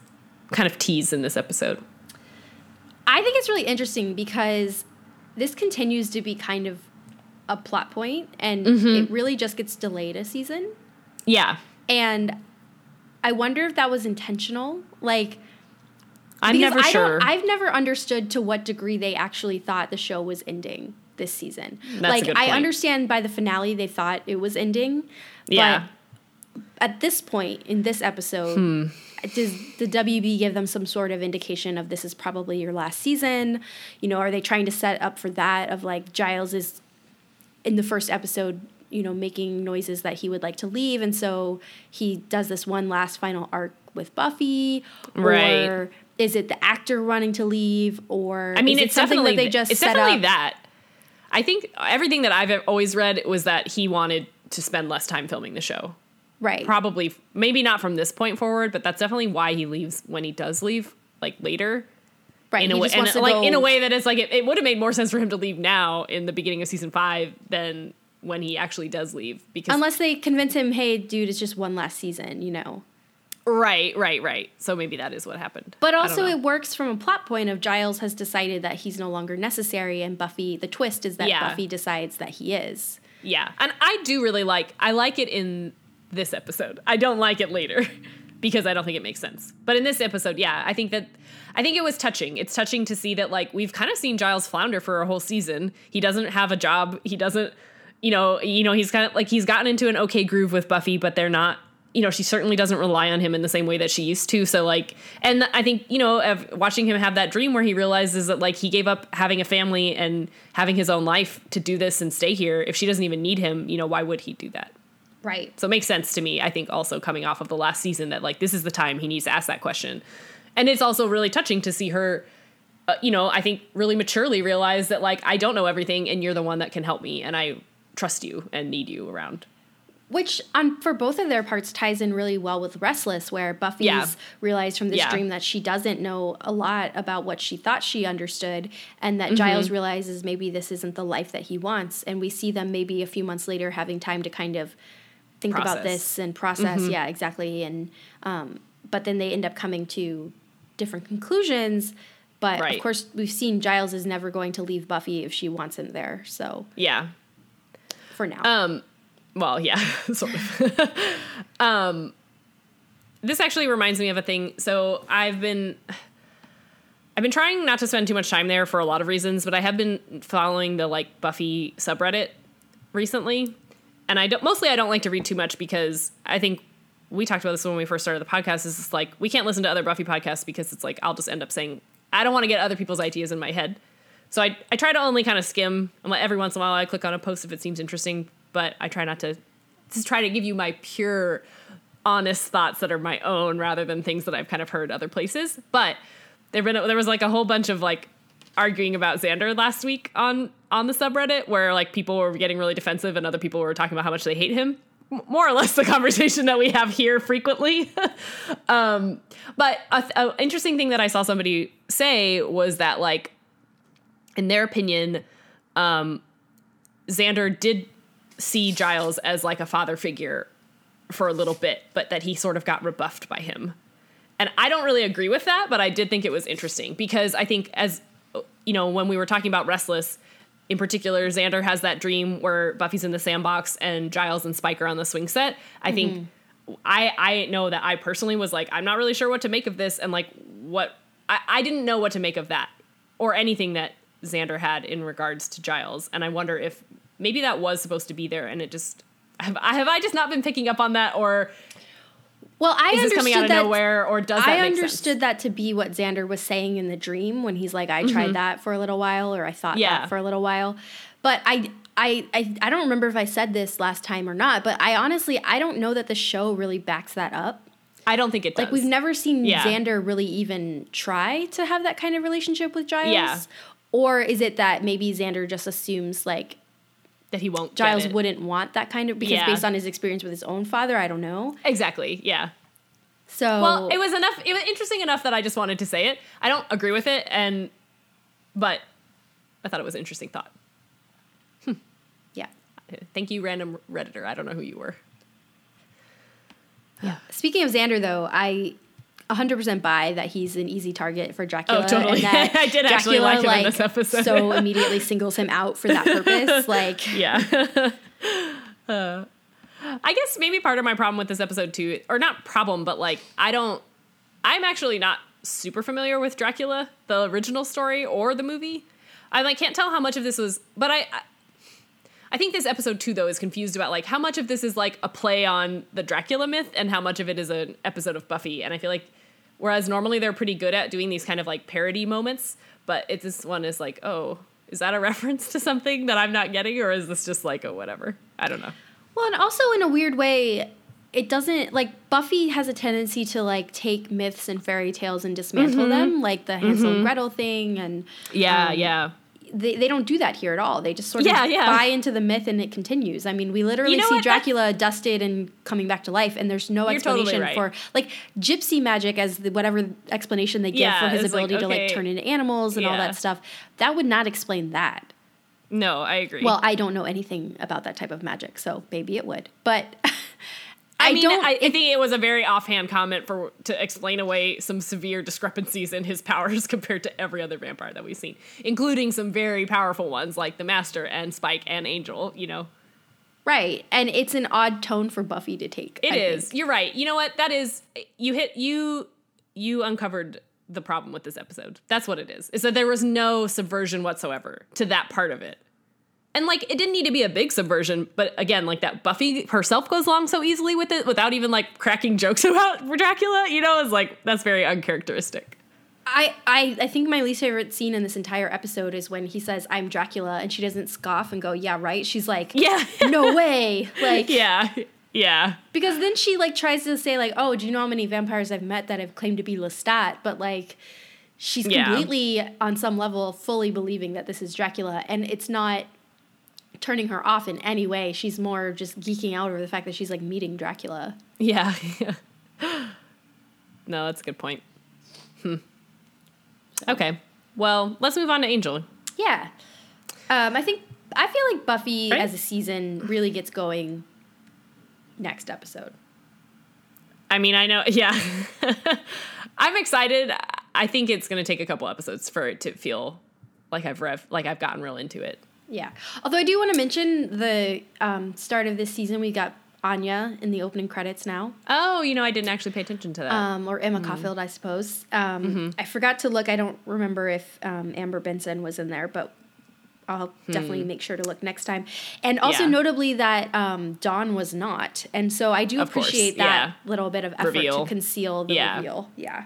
Speaker 2: kind of tease in this episode?
Speaker 1: I think it's really interesting because this continues to be kind of a plot point and
Speaker 2: Mm-hmm.
Speaker 1: it really just gets delayed a season.
Speaker 2: Yeah.
Speaker 1: And I wonder if that was intentional. Like,
Speaker 2: I'm
Speaker 1: Because
Speaker 2: never
Speaker 1: I
Speaker 2: sure.
Speaker 1: I've never understood to what degree they actually thought the show was ending this season.
Speaker 2: That's
Speaker 1: like I understand by the finale they thought it was ending.
Speaker 2: Yeah.
Speaker 1: But at this point in this episode,
Speaker 2: Hmm.
Speaker 1: does the WB give them some sort of indication of this is probably your last season? You know, are they trying to set up for that of like Giles is in the first episode, you know, making noises that he would like to leave and so he does this one last final arc with Buffy
Speaker 2: Right.
Speaker 1: or is it the actor wanting to leave or
Speaker 2: I mean,
Speaker 1: is it
Speaker 2: it's
Speaker 1: something
Speaker 2: definitely
Speaker 1: that they just
Speaker 2: it's
Speaker 1: set
Speaker 2: definitely
Speaker 1: up?
Speaker 2: that. I think everything that I've always read was that he wanted to spend less time filming the show.
Speaker 1: right.
Speaker 2: Probably, maybe not from this point forward, but that's definitely why he leaves when he does leave, like later.
Speaker 1: right.
Speaker 2: in
Speaker 1: he
Speaker 2: a way,
Speaker 1: just
Speaker 2: and like
Speaker 1: go,
Speaker 2: in a way that it's like it, it would have made more sense for him to leave now in the beginning of season five than when he actually does leave because
Speaker 1: unless they convince him, hey, dude, it's just one last season, you know.
Speaker 2: Right, right, right. So maybe that is what happened.
Speaker 1: But also, it works from a plot point of Giles has decided that he's no longer necessary, and Buffy. The twist is that
Speaker 2: Yeah.
Speaker 1: Buffy decides that he is.
Speaker 2: yeah, and I do really like I like it in this episode. I don't like it later because I don't think it makes sense. But in this episode, yeah, I think that I think it was touching. It's touching to see that like we've kind of seen Giles flounder for a whole season. He doesn't have a job. He doesn't, you know, you know, he's kind of like he's gotten into an okay groove with Buffy, but they're not. You know, she certainly doesn't rely on him in the same way that she used to. So like, and I think you know, of watching him have that dream where he realizes that like he gave up having a family and having his own life to do this and stay here. If she doesn't even need him, you know, why would he do that?
Speaker 1: Right.
Speaker 2: So it makes sense to me. I think also coming off of the last season that like this is the time he needs to ask that question, and it's also really touching to see her. Uh, you know, I think really maturely realize that like I don't know everything, and you're the one that can help me, and I trust you and need you around.
Speaker 1: Which, on for both of their parts, ties in really well with Restless, where Buffy's
Speaker 2: Yeah.
Speaker 1: realized from this
Speaker 2: Yeah.
Speaker 1: dream that she doesn't know a lot about what she thought she understood, and
Speaker 2: Mm-hmm.
Speaker 1: that Giles realizes maybe this isn't the life that he wants. And we see them maybe a few months later having time to kind of think about
Speaker 2: Process. Mm-hmm.
Speaker 1: this and process. Yeah, exactly. And um, but then they end up coming to different conclusions. But
Speaker 2: Right.
Speaker 1: of course, we've seen Giles is never going to leave Buffy if she wants him there. So
Speaker 2: Yeah.
Speaker 1: for now,
Speaker 2: Um, well, yeah, sort of. um, this actually reminds me of a thing. So I've been, I've been trying not to spend too much time there for a lot of reasons, but I have been following the like Buffy subreddit recently, and I don't mostly I don't like to read too much because I think we talked about this when we first started the podcast. Is just like we can't listen to other Buffy podcasts because it's like I'll just end up saying I don't want to get other people's ideas in my head. So I, I try to only kind of skim. and every once in a while I click on a post if it seems interesting, but I try not to just try to give you my pure, honest thoughts that are my own rather than things that I've kind of heard other places. But there been there was like a whole bunch of like arguing about Xander last week on on the subreddit where like people were getting really defensive and other people were talking about how much they hate him. More or less the conversation that we have here frequently. um, but a, a interesting thing that I saw somebody say was that like in their opinion, um, Xander did see Giles as like a father figure for a little bit, but that he sort of got rebuffed by him. And I don't really agree with that, but I did think it was interesting because I think as you know, when we were talking about Restless, in particular, Xander has that dream where Buffy's in the sandbox and Giles and Spike are on the swing set. I think mm-hmm. I I know that I personally was like, I'm not really sure what to make of this, and like what I, I didn't know what to make of that or anything that Xander had in regards to Giles, and I wonder if maybe that was supposed to be there, and it just have I have I just not been picking up on that, or
Speaker 1: well, I
Speaker 2: is this coming out of
Speaker 1: understood that-
Speaker 2: nowhere, or does
Speaker 1: I understood
Speaker 2: sense?
Speaker 1: that to be what Xander was saying in the dream when he's like, I tried that for a little while, or I thought
Speaker 2: Mm-hmm. Yeah.
Speaker 1: that for a little while. But I, I, I, I don't remember if I said this last time or not, but I honestly, I don't know that the show really backs that up.
Speaker 2: I don't think it does.
Speaker 1: Like, we've never seen
Speaker 2: Yeah.
Speaker 1: Xander really even try to have that kind of relationship with Giles.
Speaker 2: Yeah.
Speaker 1: Or is it that maybe Xander just assumes, like,
Speaker 2: that he won't.
Speaker 1: Giles wouldn't want that kind of, because
Speaker 2: Yeah.
Speaker 1: based on his experience with his own father, I don't know.
Speaker 2: exactly. Yeah.
Speaker 1: So,
Speaker 2: Well, it was enough. It was interesting enough that I just wanted to say it. I don't agree with it, and but I thought it was an interesting thought. Hmm.
Speaker 1: yeah.
Speaker 2: Thank you, random redditor. I don't know who you were. Yeah.
Speaker 1: Speaking of Xander, though, I 100% buy that he's an easy target for Dracula.
Speaker 2: Oh, totally. I did actually like him in this episode.
Speaker 1: so immediately singles him out for that purpose. Like,
Speaker 2: Yeah. Uh, I guess maybe part of my problem with this episode too, or not problem, but like I don't. I'm actually not super familiar with Dracula, the original story or the movie. I like can't tell how much of this was, but I, I I think this episode two though is confused about like how much of this is like a play on the Dracula myth and how much of it is an episode of Buffy. And I feel like whereas normally they're pretty good at doing these kind of like parody moments, but it, this one is like, oh, is that a reference to something that I'm not getting, or is this just like a whatever? I don't know.
Speaker 1: Well, and also in a weird way, it doesn't like Buffy has a tendency to like take myths and fairy tales and dismantle
Speaker 2: Mm-hmm.
Speaker 1: them, like the Hansel and Gretel thing, and
Speaker 2: Yeah,
Speaker 1: um,
Speaker 2: yeah.
Speaker 1: They, they don't do that here at all. They just sort of
Speaker 2: yeah. yeah.
Speaker 1: buy into the myth and it continues. I mean, we literally
Speaker 2: You know
Speaker 1: see
Speaker 2: what? That's-
Speaker 1: Dracula dusted and coming back to life, and there's no
Speaker 2: You're totally
Speaker 1: explanation
Speaker 2: right.
Speaker 1: for like gypsy magic as the, whatever explanation they give
Speaker 2: Yeah,
Speaker 1: for his
Speaker 2: it's like,
Speaker 1: ability to like turn into animals and all that stuff. That would not explain that.
Speaker 2: No, I agree.
Speaker 1: Well, I don't know anything about that type of magic, so maybe it would. But
Speaker 2: I,
Speaker 1: I,
Speaker 2: mean,
Speaker 1: don't.
Speaker 2: I, I think it was a very offhand comment for to explain away some severe discrepancies in his powers compared to every other vampire that we've seen, including some very powerful ones like the Master and Spike and Angel. You know,
Speaker 1: right, and it's an odd tone for Buffy to take.
Speaker 2: It is. You're right. You know what? That is you hit you you uncovered the problem with this episode. That's what it is. Is that there was no subversion whatsoever to that part of it. And like it didn't need to be a big subversion, but again, like that Buffy herself goes along so easily with it without even like cracking jokes about Dracula, you know, is like that's very uncharacteristic.
Speaker 1: I, I, I think my least favorite scene in this entire episode is when he says, I'm Dracula, and she doesn't scoff and go, Yeah, right. She's like,
Speaker 2: Yeah.
Speaker 1: No way. Like,
Speaker 2: yeah. Yeah.
Speaker 1: because then she like tries to say, like, Oh, do you know how many vampires I've met that have claimed to be Lestat? But like, she's
Speaker 2: Yeah.
Speaker 1: completely, on some level, fully believing that this is Dracula. And it's not turning her off in any way. She's more just geeking out over the fact that she's like meeting Dracula.
Speaker 2: Yeah. no, that's a good point. Hmm. Okay. Well, let's move on to Angel.
Speaker 1: Yeah. Um, I think I feel like Buffy
Speaker 2: Right.
Speaker 1: as a season really gets going next episode.
Speaker 2: I mean, I know, yeah. I'm excited. I think it's going to take a couple episodes for it to feel like I've rev, like I've gotten real into it.
Speaker 1: Yeah. Although I do want to mention the um, start of this season, we got Anya in the opening credits now,
Speaker 2: Oh, you know, I didn't actually pay attention to that.
Speaker 1: um, or
Speaker 2: Mm-hmm.
Speaker 1: Emma Caulfield, I suppose. Um, I forgot to look. I don't remember if um, Amber Benson was in there, but I'll definitely make sure to look next time. And also
Speaker 2: Hmm. Yeah.
Speaker 1: notably that um, Dawn was not, and so I do
Speaker 2: Of course,
Speaker 1: appreciate that
Speaker 2: yeah.
Speaker 1: little bit of effort
Speaker 2: Reveal.
Speaker 1: to conceal the
Speaker 2: Yeah.
Speaker 1: reveal. Yeah.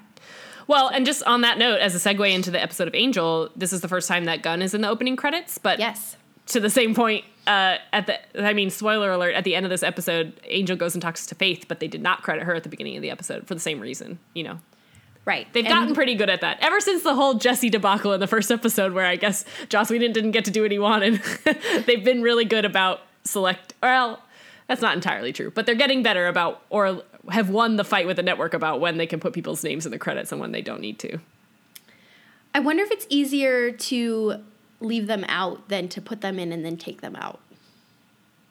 Speaker 2: Well, and just on that note, as a segue into the episode of Angel, this is the first time that Gunn is in the opening credits, but
Speaker 1: Yes.
Speaker 2: to the same point, uh, at the, I mean, spoiler alert, at the end of this episode, Angel goes and talks to Faith, but they did not credit her at the beginning of the episode for the same reason, you know.
Speaker 1: Right.
Speaker 2: They've
Speaker 1: And-
Speaker 2: gotten pretty good at that. Ever since the whole Jesse debacle in the first episode, where I guess Joss Whedon didn't get to do what he wanted, they've been really good about select. Well, that's not entirely true, but they're getting better about or have won the fight with the network about when they can put people's names in the credits and when they don't need to.
Speaker 1: I wonder if it's easier to leave them out than to put them in and then take them out.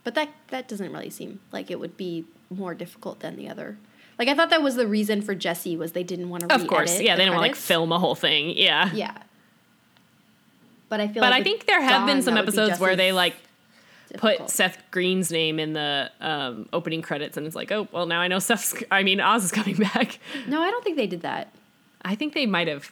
Speaker 1: But that that doesn't really seem like it would be more difficult than the other. Like I thought that was the reason for Jesse was they didn't want to.
Speaker 2: Of course, yeah, they don't want to like film a whole thing. Yeah,
Speaker 1: Yeah. But I feel.
Speaker 2: but
Speaker 1: like
Speaker 2: I think there have been some episodes where they
Speaker 1: as
Speaker 2: put. Seth Green's name in the um, opening credits, and it's like, oh, well, now I know Seth's. I mean, Oz is coming back.
Speaker 1: No, I don't think they did that.
Speaker 2: I think they might have.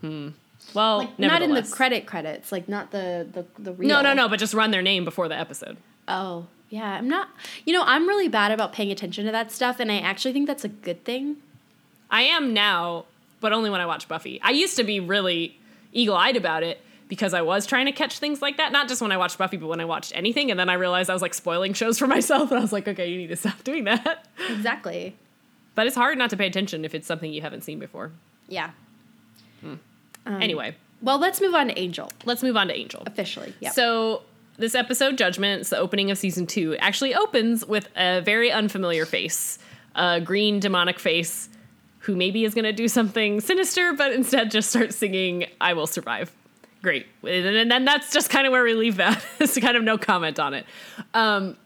Speaker 2: Hmm. Well,
Speaker 1: Like not in the credit credits, like not the the the real.
Speaker 2: No, no, no, but just run their name before the episode.
Speaker 1: Oh, yeah. I'm not. You know, I'm really bad about paying attention to that stuff, and I actually think that's a good thing.
Speaker 2: I am now, but only when I watch Buffy. I used to be really eagle eyed about it because I was trying to catch things like that. Not just when I watched Buffy, but when I watched anything. And then I realized I was like spoiling shows for myself. And I was like, okay, you need to stop doing that.
Speaker 1: Exactly.
Speaker 2: But it's hard not to pay attention if it's something you haven't seen before.
Speaker 1: Yeah. Um,
Speaker 2: anyway,
Speaker 1: Well, let's move on to Angel
Speaker 2: let's move on to Angel.
Speaker 1: officially. Yeah.
Speaker 2: So this episode, Judgment, it's the opening of season two, actually opens with a very unfamiliar face, a green demonic face, who maybe is going to do something sinister, but instead just starts singing "I Will Survive." Great, and then that's just kind of where we leave that. it's kind of no comment on it. Um,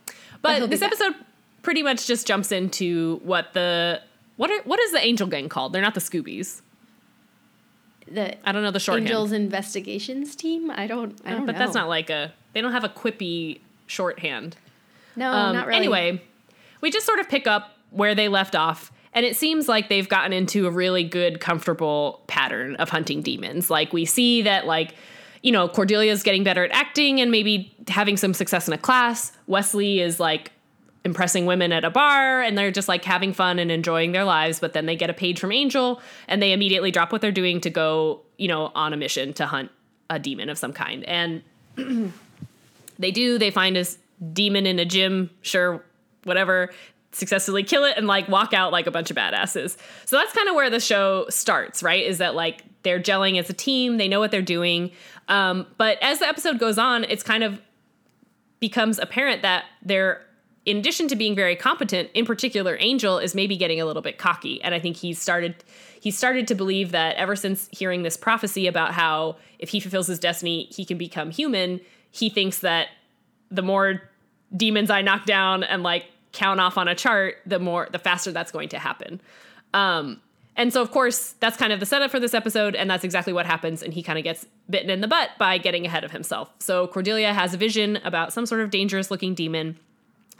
Speaker 1: But
Speaker 2: this
Speaker 1: back.
Speaker 2: episode pretty much just jumps into what the what are what is the Angel Gang called? They're not the Scoobies.
Speaker 1: the
Speaker 2: I don't know the shorthand.
Speaker 1: Angels Investigations Team. I don't. I don't
Speaker 2: but
Speaker 1: know.
Speaker 2: that's not like a. They don't have a quippy shorthand.
Speaker 1: No,
Speaker 2: Um,
Speaker 1: not really.
Speaker 2: Anyway, we just sort of pick up where they left off, And it seems like they've gotten into a really good, comfortable pattern of hunting demons. Like we see that, like, you know, Cordelia's getting better at acting and maybe having some success in a class. Wesley is like impressing women at a bar and they're just like having fun and enjoying their lives. But then they get a page from Angel and they immediately drop what they're doing to go, you know, on a mission to hunt a demon of some kind. And they do, they find a demon in a gym, sure, whatever successfully kill it and like walk out like a bunch of badasses. So that's kind of where the show starts, right? Is that like they're gelling as a team, they know what they're doing. Um, but as the episode goes on, it's kind of becomes apparent that they're in addition to being very competent, in particular, Angel is maybe getting a little bit cocky, and I think he's started he started to believe that ever since hearing this prophecy about how if he fulfills his destiny, he can become human. He thinks that the more demons I knock down and like count off on a chart, the more the faster that's going to happen. Um, and so, of course, that's kind of the setup for this episode, and that's exactly what happens. And he kind of gets bitten in the butt by getting ahead of himself. So Cordelia has a vision about some sort of dangerous looking demon.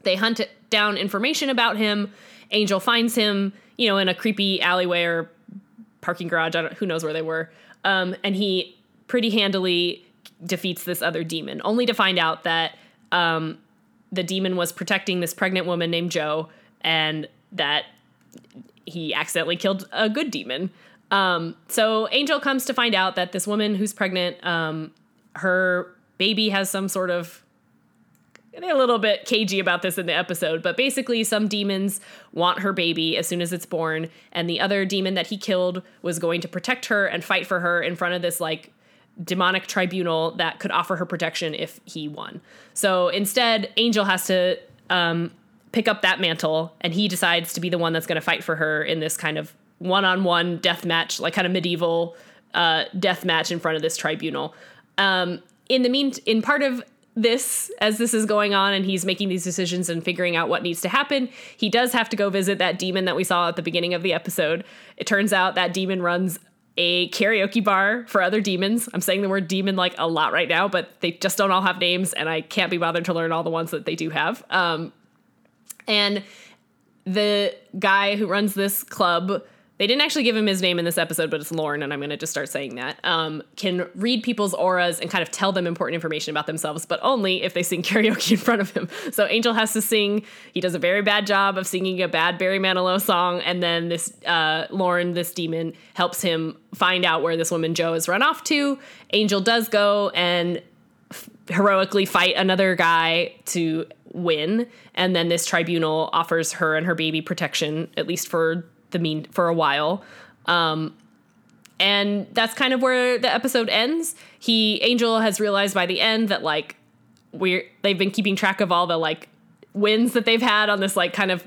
Speaker 2: They hunt down information about him. Angel finds him, you know, in a creepy alleyway or parking garage. I don't, who knows where they were. Um, and he pretty handily defeats this other demon, only to find out that um, the demon was protecting this pregnant woman named Jo, and that he accidentally killed a good demon. Um, so Angel comes to find out that this woman who's pregnant, um, her baby has some sort of a little bit cagey about this in the episode, but basically, some demons want her baby as soon as it's born, and the other demon that he killed was going to protect her and fight for her in front of this like demonic tribunal that could offer her protection if he won. So instead, Angel has to um, pick up that mantle, and he decides to be the one that's going to fight for her in this kind of one-on-one death match, like kind of medieval uh, death match in front of this tribunal. Um, in the mean, in part of this as this is going on and he's making these decisions and figuring out what needs to happen he does have to go visit that demon that we saw at the beginning of the episode it turns out that demon runs a karaoke bar for other demons. I'm saying the word demon like a lot right now, but they just don't all have names, and I can't be bothered to learn all the ones that they do have. Um, and the guy who runs this club they didn't actually give him his name in this episode, but it's Lorne, and I'm going to just start saying that. Um, can read people's auras and kind of tell them important information about themselves, but only if they sing karaoke in front of him. So Angel has to sing. He does a very bad job of singing a bad Barry Manilow song, and then this uh, Lorne, this demon, helps him find out where this woman Jo has run off to. Angel does go and f- heroically fight another guy to win, and then this tribunal offers her and her baby protection, at least for the mean for a while. Um, and that's kind of where the episode ends. He Angel has realized by the end that like we're they've been keeping track of all the like wins that they've had on this like kind of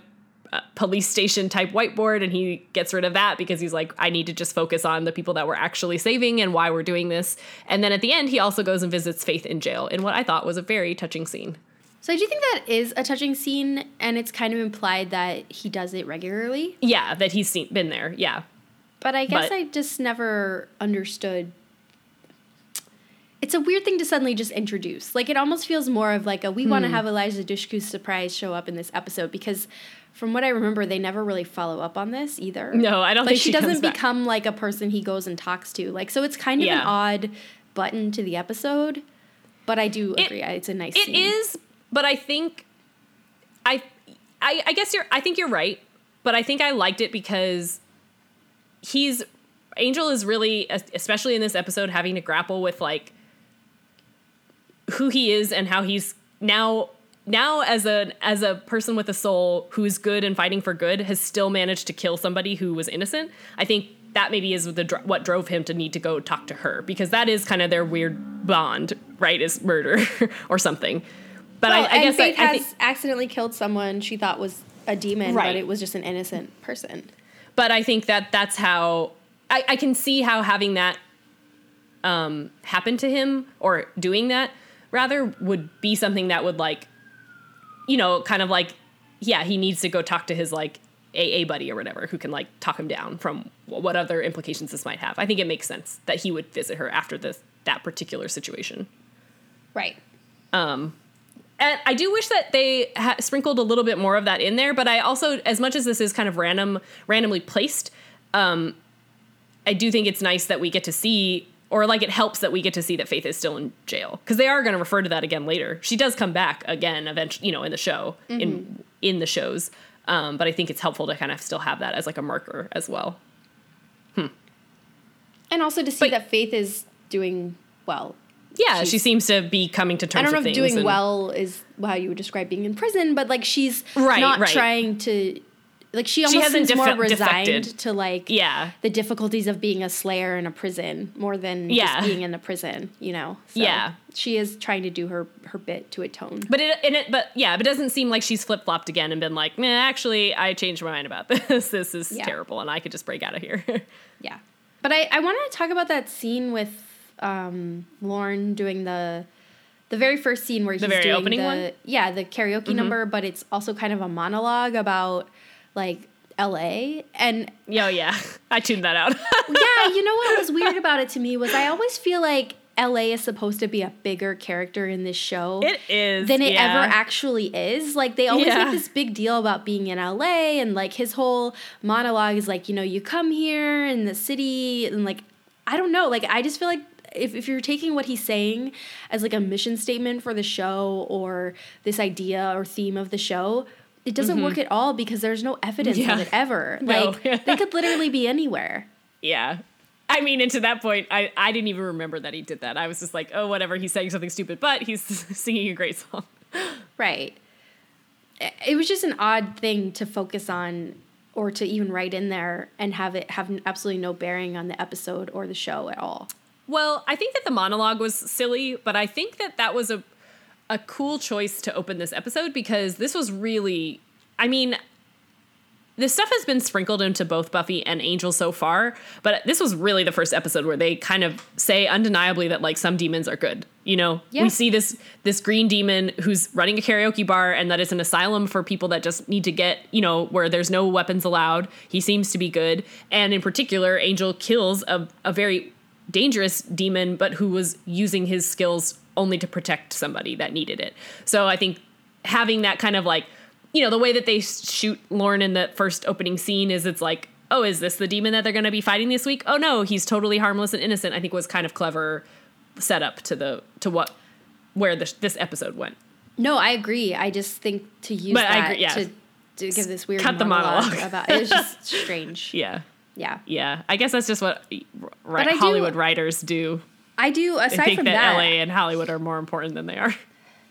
Speaker 2: uh, police station type whiteboard and he gets rid of that because he's like I need to just focus on the people that we're actually saving and why we're doing this. And then at the end he also goes and visits Faith in jail in what I thought was a very touching scene.
Speaker 1: So I do think that is a touching scene, and it's kind of implied that he does it regularly.
Speaker 2: Yeah, that he's seen been there. Yeah.
Speaker 1: But I guess
Speaker 2: But-
Speaker 1: I just never understood. It's a weird thing to suddenly just introduce. Like it almost feels more of like a we want to hmm. have Eliza Dushku's surprise show up in this episode because from what I remember they never really follow up on this either.
Speaker 2: No, I don't
Speaker 1: like
Speaker 2: think
Speaker 1: she,
Speaker 2: she
Speaker 1: doesn't
Speaker 2: back.
Speaker 1: become like a person he goes and talks to. Like so it's kind of an odd button to the episode, but I do
Speaker 2: It-
Speaker 1: agree. It's a nice
Speaker 2: It
Speaker 1: scene.
Speaker 2: is, but I think I, I I guess you're I think you're right, but I think I liked it because he's Angel is really especially in this episode having to grapple with like who he is and how he's now now as a as a person with a soul who's good and fighting for good has still managed to kill somebody who was innocent. I think that maybe is the what drove him to need to go talk to her because that is kind of their weird bond, right? Is murder or something. But
Speaker 1: Well,
Speaker 2: I, I guess I,
Speaker 1: Faith
Speaker 2: I
Speaker 1: has
Speaker 2: think,
Speaker 1: accidentally killed someone she thought was a demon,
Speaker 2: Right.
Speaker 1: but it was just an innocent person.
Speaker 2: but I think that that's how I, I can see how having that um, happen to him or doing that rather would be something that would like, you know, kind of like, yeah, he needs to go talk to his like AA buddy or whatever who can like talk him down from what other implications this might have. I think it makes sense that he would visit her after this that particular situation.
Speaker 1: Right.
Speaker 2: And I do wish that they ha- sprinkled a little bit more of that in there. But I also, as much as this is kind of random, randomly placed, um, I do think it's nice that we get to see, or like it helps that we get to see that Faith is still in jail because they are going to refer to that again later. She does come back again eventually, you know, in the show, in in the shows. Um, but I think it's helpful to kind of still have that as like a marker as well.
Speaker 1: And also to see
Speaker 2: But-
Speaker 1: that Faith is doing well.
Speaker 2: Yeah, she seems to be coming to terms.
Speaker 1: I don't know if doing
Speaker 2: and-
Speaker 1: well is how you would describe being in prison, but like she's
Speaker 2: Right,
Speaker 1: not
Speaker 2: right.
Speaker 1: trying to like she almost
Speaker 2: hasn't
Speaker 1: seems more resigned
Speaker 2: defected.
Speaker 1: to like
Speaker 2: Yeah.
Speaker 1: the difficulties of being a slayer in a prison more than
Speaker 2: Yeah.
Speaker 1: just being in a prison, you know. So
Speaker 2: Yeah.
Speaker 1: She is trying to do her her bit to atone.
Speaker 2: But it, it, but yeah, but it doesn't seem like she's flip flopped again and been like, actually, I changed my mind about this. This is
Speaker 1: Yeah.
Speaker 2: terrible, and I could just break out of here.
Speaker 1: Yeah. But I, I wanted to talk about that scene with um, Lorne doing the the very first scene where he's
Speaker 2: very
Speaker 1: doing
Speaker 2: opening
Speaker 1: the
Speaker 2: one? Mm-hmm.
Speaker 1: yeah the karaoke number, but it's also kind of a monologue about like L.A. and
Speaker 2: Yo, yeah, I tuned that out.
Speaker 1: yeah, you know what was weird about it to me was I always feel like L.A. is supposed to be a bigger character in this show.
Speaker 2: it is
Speaker 1: than it
Speaker 2: yeah.
Speaker 1: ever actually is. Like they always
Speaker 2: Yeah.
Speaker 1: make this big deal about being in LA and like his whole monologue is like, you know, you come here in the city and like I don't know, like I just feel like if, if you're taking what he's saying as like a mission statement for the show or this idea or theme of the show, it doesn't work at all because there's no evidence
Speaker 2: Mm-hmm. Yeah.
Speaker 1: of it ever.
Speaker 2: No.
Speaker 1: Like they could literally be anywhere.
Speaker 2: Yeah. I mean, and to that point, I, I didn't even remember that he did that. I was just like, oh, whatever. He's saying something stupid, but he's singing a great song.
Speaker 1: Right. It was just an odd thing to focus on or to even write in there and have it have absolutely no bearing on the episode or the show at all.
Speaker 2: Well, I think that the monologue was silly, but I think that that was a a cool choice to open this episode because this was really I mean this stuff has been sprinkled into both Buffy and Angel so far, but this was really the first episode where they kind of say undeniably that like some demons are good. You know,
Speaker 1: Yeah.
Speaker 2: we see this this green demon who's running a karaoke bar and that is an asylum for people that just need to get, you know, where there's no weapons allowed. He seems to be good, and in particular, Angel kills a a very dangerous demon, but who was using his skills only to protect somebody that needed it. So I think having that kind of like, you know, the way that they shoot Lorne in the first opening scene is it's like, oh, is this the demon that they're going to be fighting this week? Oh no, he's totally harmless and innocent. I think was kind of clever setup to the to what where this this episode went.
Speaker 1: No, I agree. I just think to use
Speaker 2: But I
Speaker 1: that
Speaker 2: agree- yeah.
Speaker 1: to, to give this weird
Speaker 2: Cut the
Speaker 1: monologue,
Speaker 2: monologue.
Speaker 1: about it was just strange.
Speaker 2: Yeah.
Speaker 1: Yeah.
Speaker 2: Yeah, I guess that's just what right,
Speaker 1: I do-
Speaker 2: Hollywood writers do.
Speaker 1: I do aside
Speaker 2: think
Speaker 1: from
Speaker 2: that,
Speaker 1: that.
Speaker 2: LA and Hollywood are more important than they are.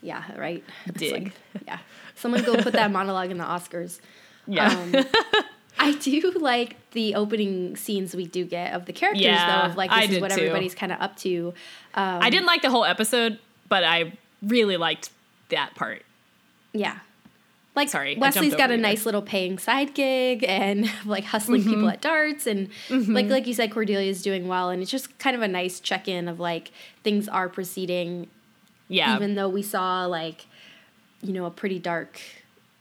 Speaker 1: Yeah, right.
Speaker 2: Dig.
Speaker 1: like- yeah. Someone go put that monologue in the Oscars.
Speaker 2: Yeah.
Speaker 1: Um, I do like the opening scenes we do get of the characters
Speaker 2: Yeah,
Speaker 1: though of like
Speaker 2: I
Speaker 1: this is what
Speaker 2: too.
Speaker 1: everybody's kind of up to. Um,
Speaker 2: I didn't like the whole episode, but I really liked that part.
Speaker 1: Yeah. Like
Speaker 2: Sorry,
Speaker 1: wesley's got a
Speaker 2: you there.
Speaker 1: nice little paying side gig and like hustling
Speaker 2: Mm-hmm.
Speaker 1: people at darts and like like you said Cordelia's doing well and it's just kind of a nice check-in of like things are proceeding
Speaker 2: Yeah.
Speaker 1: even though we saw like you know a pretty dark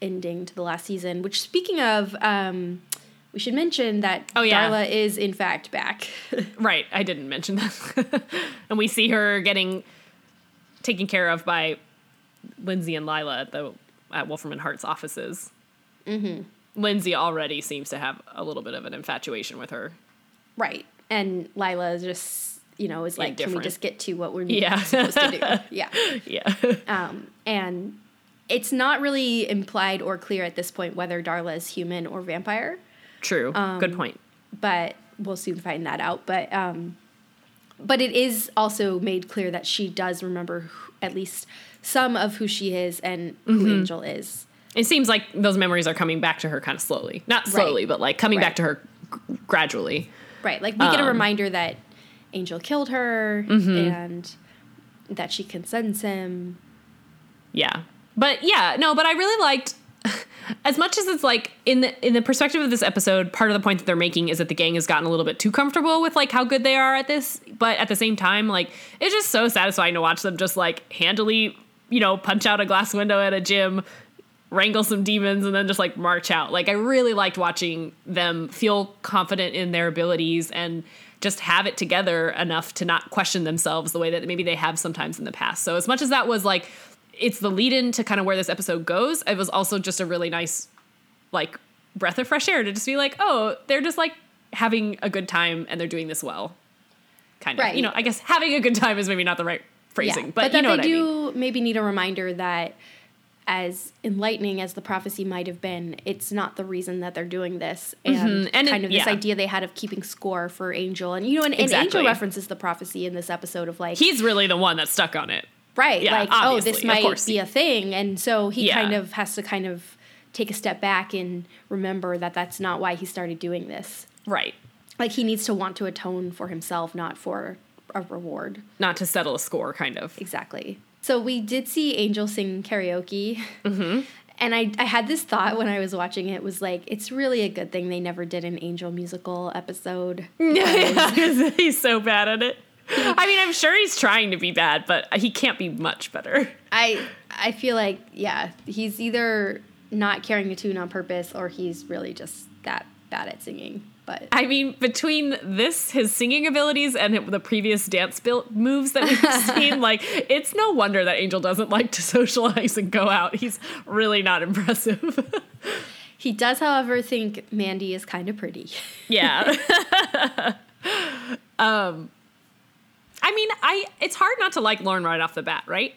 Speaker 1: ending to the last season which speaking of um we should mention that
Speaker 2: Oh, yeah.
Speaker 1: Darla is in fact back.
Speaker 2: right. I didn't mention that. and we see her getting taken care of by Lindsey and Lilah at the at Wolfram and Hart's offices. Mm-hmm. Lindsey already seems to have a little bit of an infatuation with her.
Speaker 1: right. And Lilah is just you know is like can we just get to what we're
Speaker 2: Yeah.
Speaker 1: supposed to do? Yeah.
Speaker 2: Yeah.
Speaker 1: Um, and it's not really implied or clear at this point whether Darla is human or vampire,
Speaker 2: True.
Speaker 1: Um,
Speaker 2: Good point.
Speaker 1: but we'll soon find that out. But um, but it is also made clear that she does remember who, at least some of who she is and who
Speaker 2: Mm-hmm.
Speaker 1: Angel is.
Speaker 2: It seems like those memories are coming back to her kind of slowly. Not slowly, but like coming back to her g- gradually.
Speaker 1: Right, like we get a
Speaker 2: Um,
Speaker 1: reminder that Angel killed her
Speaker 2: Mm-hmm.
Speaker 1: and that she can sense him.
Speaker 2: Yeah. But yeah, no, but I really liked as much as it's like in the in the perspective of this episode, part of the point that they're making is that the gang has gotten a little bit too comfortable with like how good they are at this, but at the same time, like it's just so satisfying to watch them just like handily, you know, punch out a glass window at a gym, wrangle some demons and then just like march out. Like I really liked watching them feel confident in their abilities and just have it together enough to not question themselves the way that maybe they have sometimes in the past. So as much as that was like it's the lead in to kind of where this episode goes. It was also just a really nice, like, breath of fresh air to just be like, oh, they're just like having a good time and they're doing this well. Kind of.
Speaker 1: Right.
Speaker 2: You know, I guess having a good time is maybe not the right phrasing, but,
Speaker 1: but
Speaker 2: you know
Speaker 1: they do
Speaker 2: I mean.
Speaker 1: maybe need a reminder that as enlightening as the prophecy might have been, it's not the reason that they're doing this. And,
Speaker 2: Mhm. And it-
Speaker 1: kind of this
Speaker 2: yeah.
Speaker 1: idea they had of keeping score for Angel. And, you know, and, and Angel references the prophecy in this episode of like,
Speaker 2: He's really the one that's stuck on it.
Speaker 1: right,
Speaker 2: yeah,
Speaker 1: like, oh, this might be a thing. And so he
Speaker 2: Yeah.
Speaker 1: kind of has to kind of take a step back and remember that that's not why he started doing this.
Speaker 2: Right.
Speaker 1: Like, he needs to want to atone for himself, not for a reward.
Speaker 2: Not to settle a score, kind of.
Speaker 1: Exactly. So we did see Angel sing karaoke.
Speaker 2: Mm-hmm.
Speaker 1: And I, I had this thought when I was watching it was like, it's really a good thing they never did an Angel musical episode.
Speaker 2: Yeah, he's so bad at it. I mean, I'm sure he's trying to be bad, but he can't be much better.
Speaker 1: I I feel like, yeah, he's either not carrying a tune on purpose or he's really just that bad at singing. But
Speaker 2: I mean, between this, his singing abilities, and the previous dance build moves that we've seen, like, it's no wonder that Angel doesn't like to socialize and go out. He's really not impressive.
Speaker 1: he does, however, think Mandy is kind of pretty.
Speaker 2: yeah. um, I mean, I it's hard not to like Lorne right off the bat, right?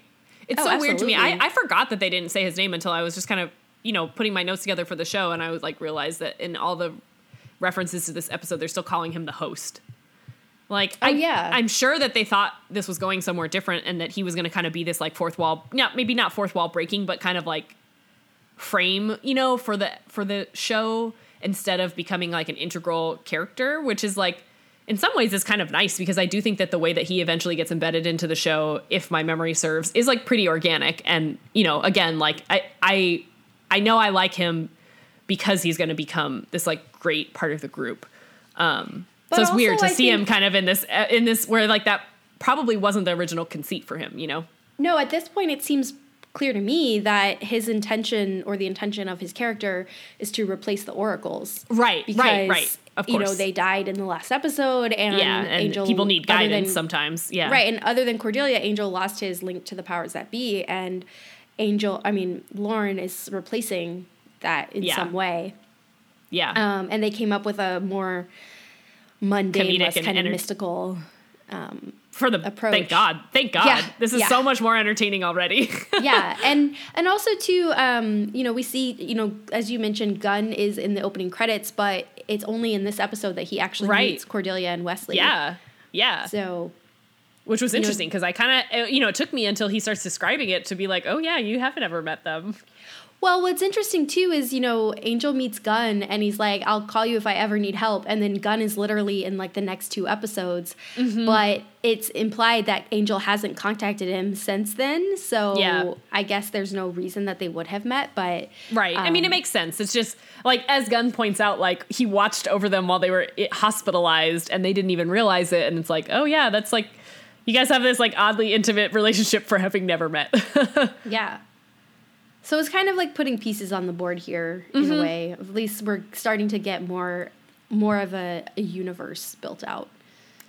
Speaker 2: It's
Speaker 1: Oh,
Speaker 2: so weird to me. I. I forgot that they didn't say his name until I was just kind of, you know, putting my notes together for the show, and I was like realized that in all the references to this episode, they're still calling him the host. Like, oh, I,
Speaker 1: Oh, yeah.
Speaker 2: I'm sure that they thought this was going somewhere different, and that he was going to kind of be this like fourth wall, yeah, maybe not fourth wall breaking, but kind of like frame, you know, for the for the show instead of becoming like an integral character, which is like in some ways is kind of nice because I do think that the way that he eventually gets embedded into the show, if my memory serves, is like pretty organic and, you know, again, like I I I know I like him because he's going to become this like great part of the group. Um so it's weird to
Speaker 1: I
Speaker 2: see him kind of in this uh, in this where like that probably wasn't the original conceit for him, you know.
Speaker 1: No, at this point, it seems clear to me that his intention or the intention of his character is to replace the oracles.
Speaker 2: Right,
Speaker 1: Because,
Speaker 2: right, right. Of course.
Speaker 1: you know, they died in the last episode, and
Speaker 2: yeah, and
Speaker 1: Angel.
Speaker 2: people need guidance
Speaker 1: than-
Speaker 2: sometimes. Yeah.
Speaker 1: Right, and other than Cordelia, Angel lost his link to the powers that be, and Angel, I mean, Lorne is replacing that in
Speaker 2: Yeah.
Speaker 1: some way.
Speaker 2: Yeah.
Speaker 1: Um, and they came up with a more mundane,
Speaker 2: Comedic
Speaker 1: less kind of mystical.
Speaker 2: for the
Speaker 1: approach.
Speaker 2: thank God, thank God.
Speaker 1: Yeah,
Speaker 2: this is
Speaker 1: yeah.
Speaker 2: so much more entertaining already.
Speaker 1: yeah, and and also too, um, you know, we see, you know, as you mentioned, Gunn is in the opening credits, but it's only in this episode that he actually
Speaker 2: Right.
Speaker 1: meets Cordelia and Wesley.
Speaker 2: yeah, yeah.
Speaker 1: So
Speaker 2: Which was interesting because I kind of, you know, it took me until he starts describing it to be like, oh yeah, you haven't ever met them.
Speaker 1: Well, what's interesting too is, you know, Angel meets Gunn and he's like, I'll call you if I ever need help. And then Gunn is literally in like the next two episodes.
Speaker 2: Mm-hmm.
Speaker 1: But it's implied that Angel hasn't contacted him since then. So
Speaker 2: Yeah.
Speaker 1: I guess there's no reason that they would have met. But
Speaker 2: Right. I mean, it
Speaker 1: um,
Speaker 2: makes sense. It's just like as Gunn points out, like he watched over them while they were hospitalized and they didn't even realize it. And it's like, oh yeah, that's like. You guys have this like oddly intimate relationship for having never met.
Speaker 1: yeah. So it's kind of like putting pieces on the board here in
Speaker 2: Mm-hmm.
Speaker 1: a way. At least we're starting to get more more of a, a universe built out,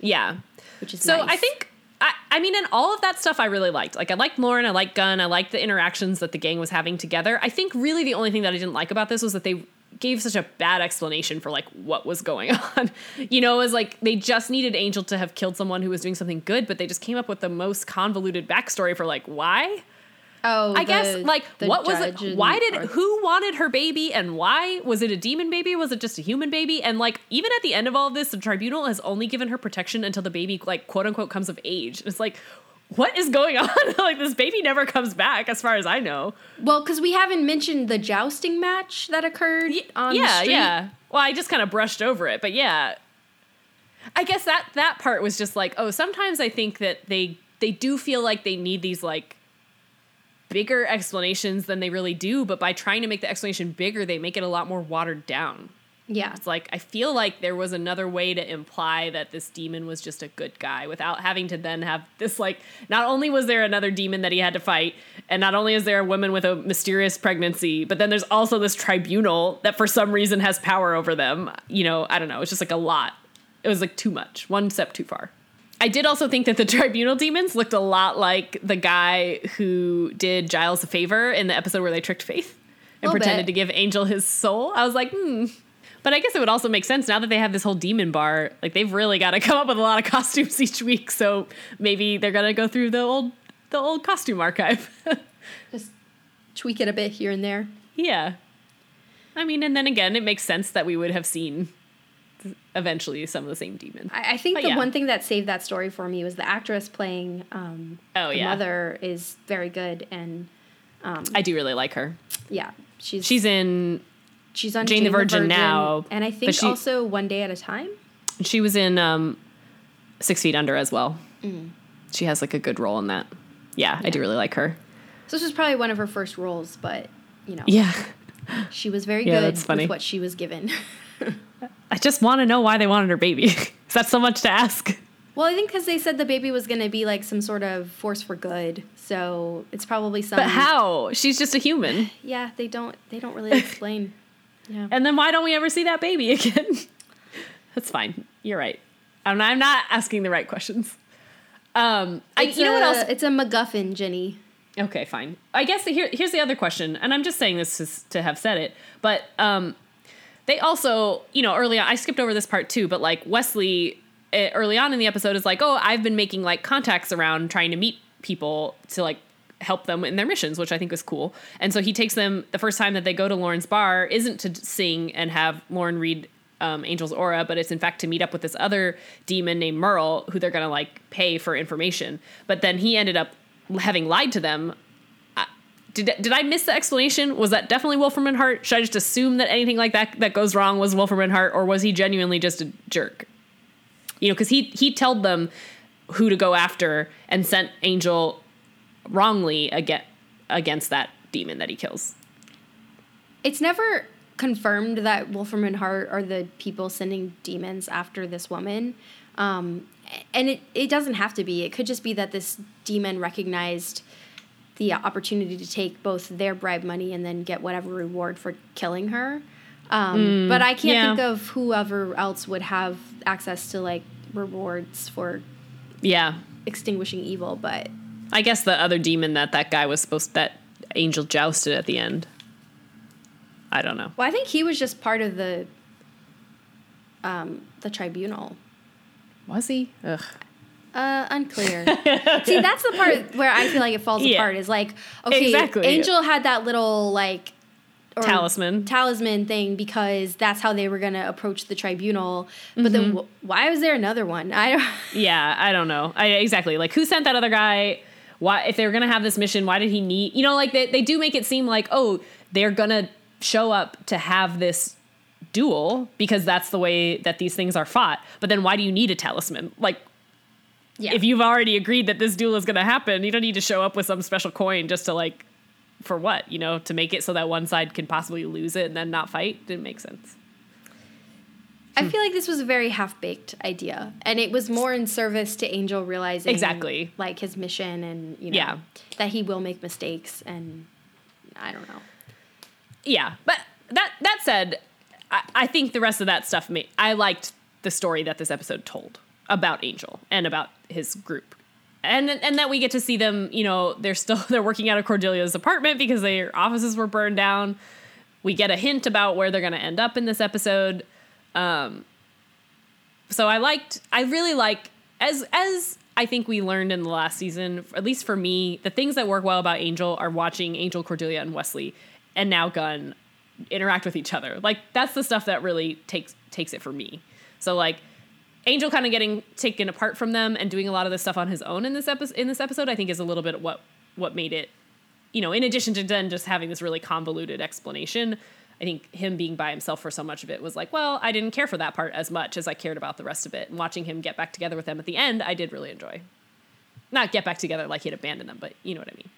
Speaker 2: yeah.
Speaker 1: which is
Speaker 2: So
Speaker 1: nice.
Speaker 2: I think I, I mean, in all of that stuff, I really liked. Like, I liked Lorne, I liked Gunn, I liked the interactions that the gang was having together. I think really the only thing that I didn't like about this was that they gave such a bad explanation for like what was going on. you know, it was like they just needed Angel to have killed someone who was doing something good, but they just came up with the most convoluted backstory for like why.
Speaker 1: Oh,
Speaker 2: I guess like
Speaker 1: the
Speaker 2: what was it? Why did
Speaker 1: or-
Speaker 2: who wanted her baby and why? Was it a demon baby? Was it just a human baby? And like even at the end of all of this, the tribunal has only given her protection until the baby like quote unquote comes of age. And it's like, what is going on? like this baby never comes back, as far as I know.
Speaker 1: Well, because we haven't mentioned the jousting match that occurred on
Speaker 2: yeah,
Speaker 1: the street.
Speaker 2: yeah. Well, I just kind of brushed over it, but yeah. I guess that that part was just like, oh, sometimes I think that they they do feel like they need these like bigger explanations than they really do, but by trying to make the explanation bigger, they make it a lot more watered down.
Speaker 1: Yeah.
Speaker 2: It's like I feel like there was another way to imply that this demon was just a good guy without having to then have this like not only was there another demon that he had to fight and not only is there a woman with a mysterious pregnancy, but then there's also this tribunal that for some reason has power over them. You know, I don't know, it's just like a lot. It was like too much. One step too far. I did also think that the tribunal demons looked a lot like the guy who did Giles a favor in the episode where they tricked Faith and pretended
Speaker 1: bit.
Speaker 2: to give Angel his soul. I was like, hmm. But I guess it would also make sense now that they have this whole demon bar. Like they've really got to come up with a lot of costumes each week. So maybe they're gonna go through the old the old costume archive.
Speaker 1: Just tweak it a bit here and there.
Speaker 2: yeah. I mean, and then again, it makes sense that we would have seen eventually some of the same demons.
Speaker 1: I, I think
Speaker 2: But
Speaker 1: the
Speaker 2: yeah.
Speaker 1: one thing that saved that story for me was the actress playing um,
Speaker 2: Oh,
Speaker 1: the
Speaker 2: yeah.
Speaker 1: mother is very good, and
Speaker 2: I do really like her.
Speaker 1: yeah, she's
Speaker 2: She's in
Speaker 1: she's on
Speaker 2: Jane the Virgin now,
Speaker 1: and I think
Speaker 2: she-
Speaker 1: also One Day at a Time.
Speaker 2: She was in um, Six Feet Under as well.
Speaker 1: Mm.
Speaker 2: She has like a good role in that. Yeah, I do really like her.
Speaker 1: So this was probably one of her first roles, but you know,
Speaker 2: Yeah.
Speaker 1: she was very
Speaker 2: Yeah,
Speaker 1: good
Speaker 2: that's funny.
Speaker 1: with what she was given.
Speaker 2: I just want to know why they wanted her baby. Is that so much to ask?
Speaker 1: well, I think because they said the baby was going to be like some sort of force for good, so it's probably some.
Speaker 2: But how? She's just a human.
Speaker 1: Yeah, they don't. They don't really explain. yeah.
Speaker 2: And then why don't we ever see that baby again? That's fine. You're right. I'm not, I'm not asking the right questions. Um, I, you know what else?
Speaker 1: It's a MacGuffin, Jenny.
Speaker 2: Okay, fine. I guess here, here's the other question, and I'm just saying this to, to have said it, but um, they also, you know, early on, I skipped over this part too, but like Wesley, eh, early on in the episode, is like, oh, I've been making like contacts around trying to meet people to like help them in their missions, which I think was cool. And so he takes them the first time that they go to Lorne's bar isn't to sing and have Lorne read um, Angel's aura, but it's in fact to meet up with this other demon named Merle, who they're gonna like pay for information. But then he ended up having lied to them. Did, did I miss the explanation? Was that definitely Wolfram and Hart? Should I just assume that anything like that that goes wrong was Wolfram and Hart, or was he genuinely just a jerk? You know, because he he told them who to go after and sent Angel wrongly against against that demon that he kills.
Speaker 1: It's never confirmed that Wolfram and Hart are the people sending demons after this woman. Um, and it, it doesn't have to be. It could just be that this demon recognized the opportunity to take both their bribe money and then get whatever reward for killing her. Um, but I can't
Speaker 2: yeah.
Speaker 1: think of whoever else would have access to like rewards for
Speaker 2: Yeah,
Speaker 1: extinguishing evil. But
Speaker 2: I guess the other demon that that guy was supposed that Angel jousted at the end. I don't know.
Speaker 1: well, I think he was just part of the um, the tribunal.
Speaker 2: Was he? Ugh.
Speaker 1: Uh, unclear. See, that's the part where I feel like it falls
Speaker 2: Yeah.
Speaker 1: apart. Is like, okay,
Speaker 2: Exactly.
Speaker 1: Angel had that little like or
Speaker 2: Talisman.
Speaker 1: talisman thing because that's how they were gonna approach the tribunal. But then, wh- why was there another one? I don't.
Speaker 2: Yeah, I don't know. I, exactly. Like, who sent that other guy? Why, if they were gonna have this mission, why did he need? You know, like they, they do make it seem like, oh, they're gonna show up to have this duel because that's the way that these things are fought. But then, why do you need a talisman? Like,
Speaker 1: Yeah.
Speaker 2: if you've already agreed that this duel is gonna happen, you don't need to show up with some special coin just to like, for what? You know, to make it so that one side can possibly lose it and then not fight. Didn't make sense.
Speaker 1: I feel like this was a very half baked idea, and it was more in service to Angel realizing
Speaker 2: Exactly.
Speaker 1: like his mission, and you know
Speaker 2: Yeah.
Speaker 1: that he will make mistakes, and I don't know.
Speaker 2: yeah but that that said I, I think the rest of that stuff made i liked the story that this episode told about angel and about his group. And and that we get to see them you know they're still they're working out of cordelia's apartment because their offices were burned down. We get a hint about where they're going to end up in this episode. Um so i liked i really like as as i think we learned in the last season at least for me the things that work well about angel are watching angel cordelia and wesley and now Gunn interact with each other. Like that's the stuff that really takes takes it for me. So like angel kind of getting taken apart from them and doing a lot of this stuff on his own in this episode in this episode i think is a little bit what what made it you know in addition to then just having this really convoluted explanation i think him being by himself for so much of it was like well i didn't care for that part as much as i cared about the rest of it. And watching him get back together with them at the end i did really enjoy. Not get back together like he'd abandoned them but you know what i mean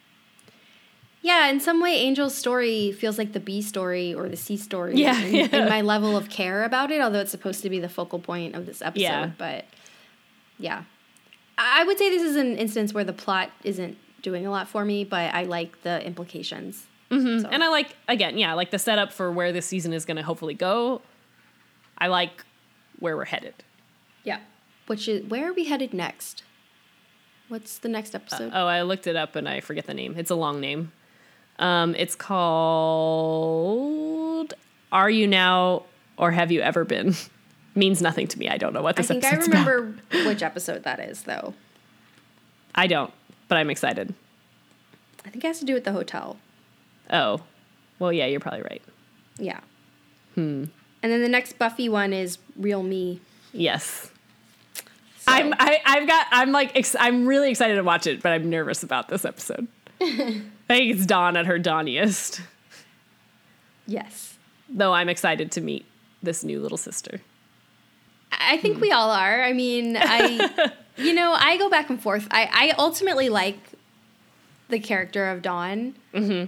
Speaker 1: Yeah, in some way, Angel's story feels like the B story or the C story.
Speaker 2: Yeah,
Speaker 1: in,
Speaker 2: yeah.
Speaker 1: in my level of care about it, although it's supposed to be the focal point of this episode.
Speaker 2: Yeah.
Speaker 1: But yeah, I would say this is an instance where the plot isn't doing a lot for me, but I like the implications. Mm-hmm. So-
Speaker 2: And I like again, yeah, I like the setup for where this season is going to hopefully go. I like where we're headed.
Speaker 1: yeah. which is where are we headed next? What's the next episode?
Speaker 2: Uh, oh, I looked it up and I forget the name. It's a long name. Um, it's called "Are You Now or Have You Ever Been?" Means nothing to me. I don't know what this.
Speaker 1: I think I
Speaker 2: episode's about.
Speaker 1: remember which episode that is, though.
Speaker 2: I don't, but I'm excited.
Speaker 1: I think it has to do with the hotel.
Speaker 2: Oh, well, yeah, you're probably right.
Speaker 1: Yeah. Hmm. And then the next Buffy one is Real Me.
Speaker 2: Yes.
Speaker 1: So-
Speaker 2: I'm I, I've got I'm like ex- I'm really excited to watch it, but I'm nervous about this episode. I think it's Dawn at her dawniest.
Speaker 1: Yes.
Speaker 2: Though I'm excited to meet this new little sister.
Speaker 1: I think we all are. I mean, I, you know, I go back and forth. I, I ultimately like the character of Dawn. Hmm.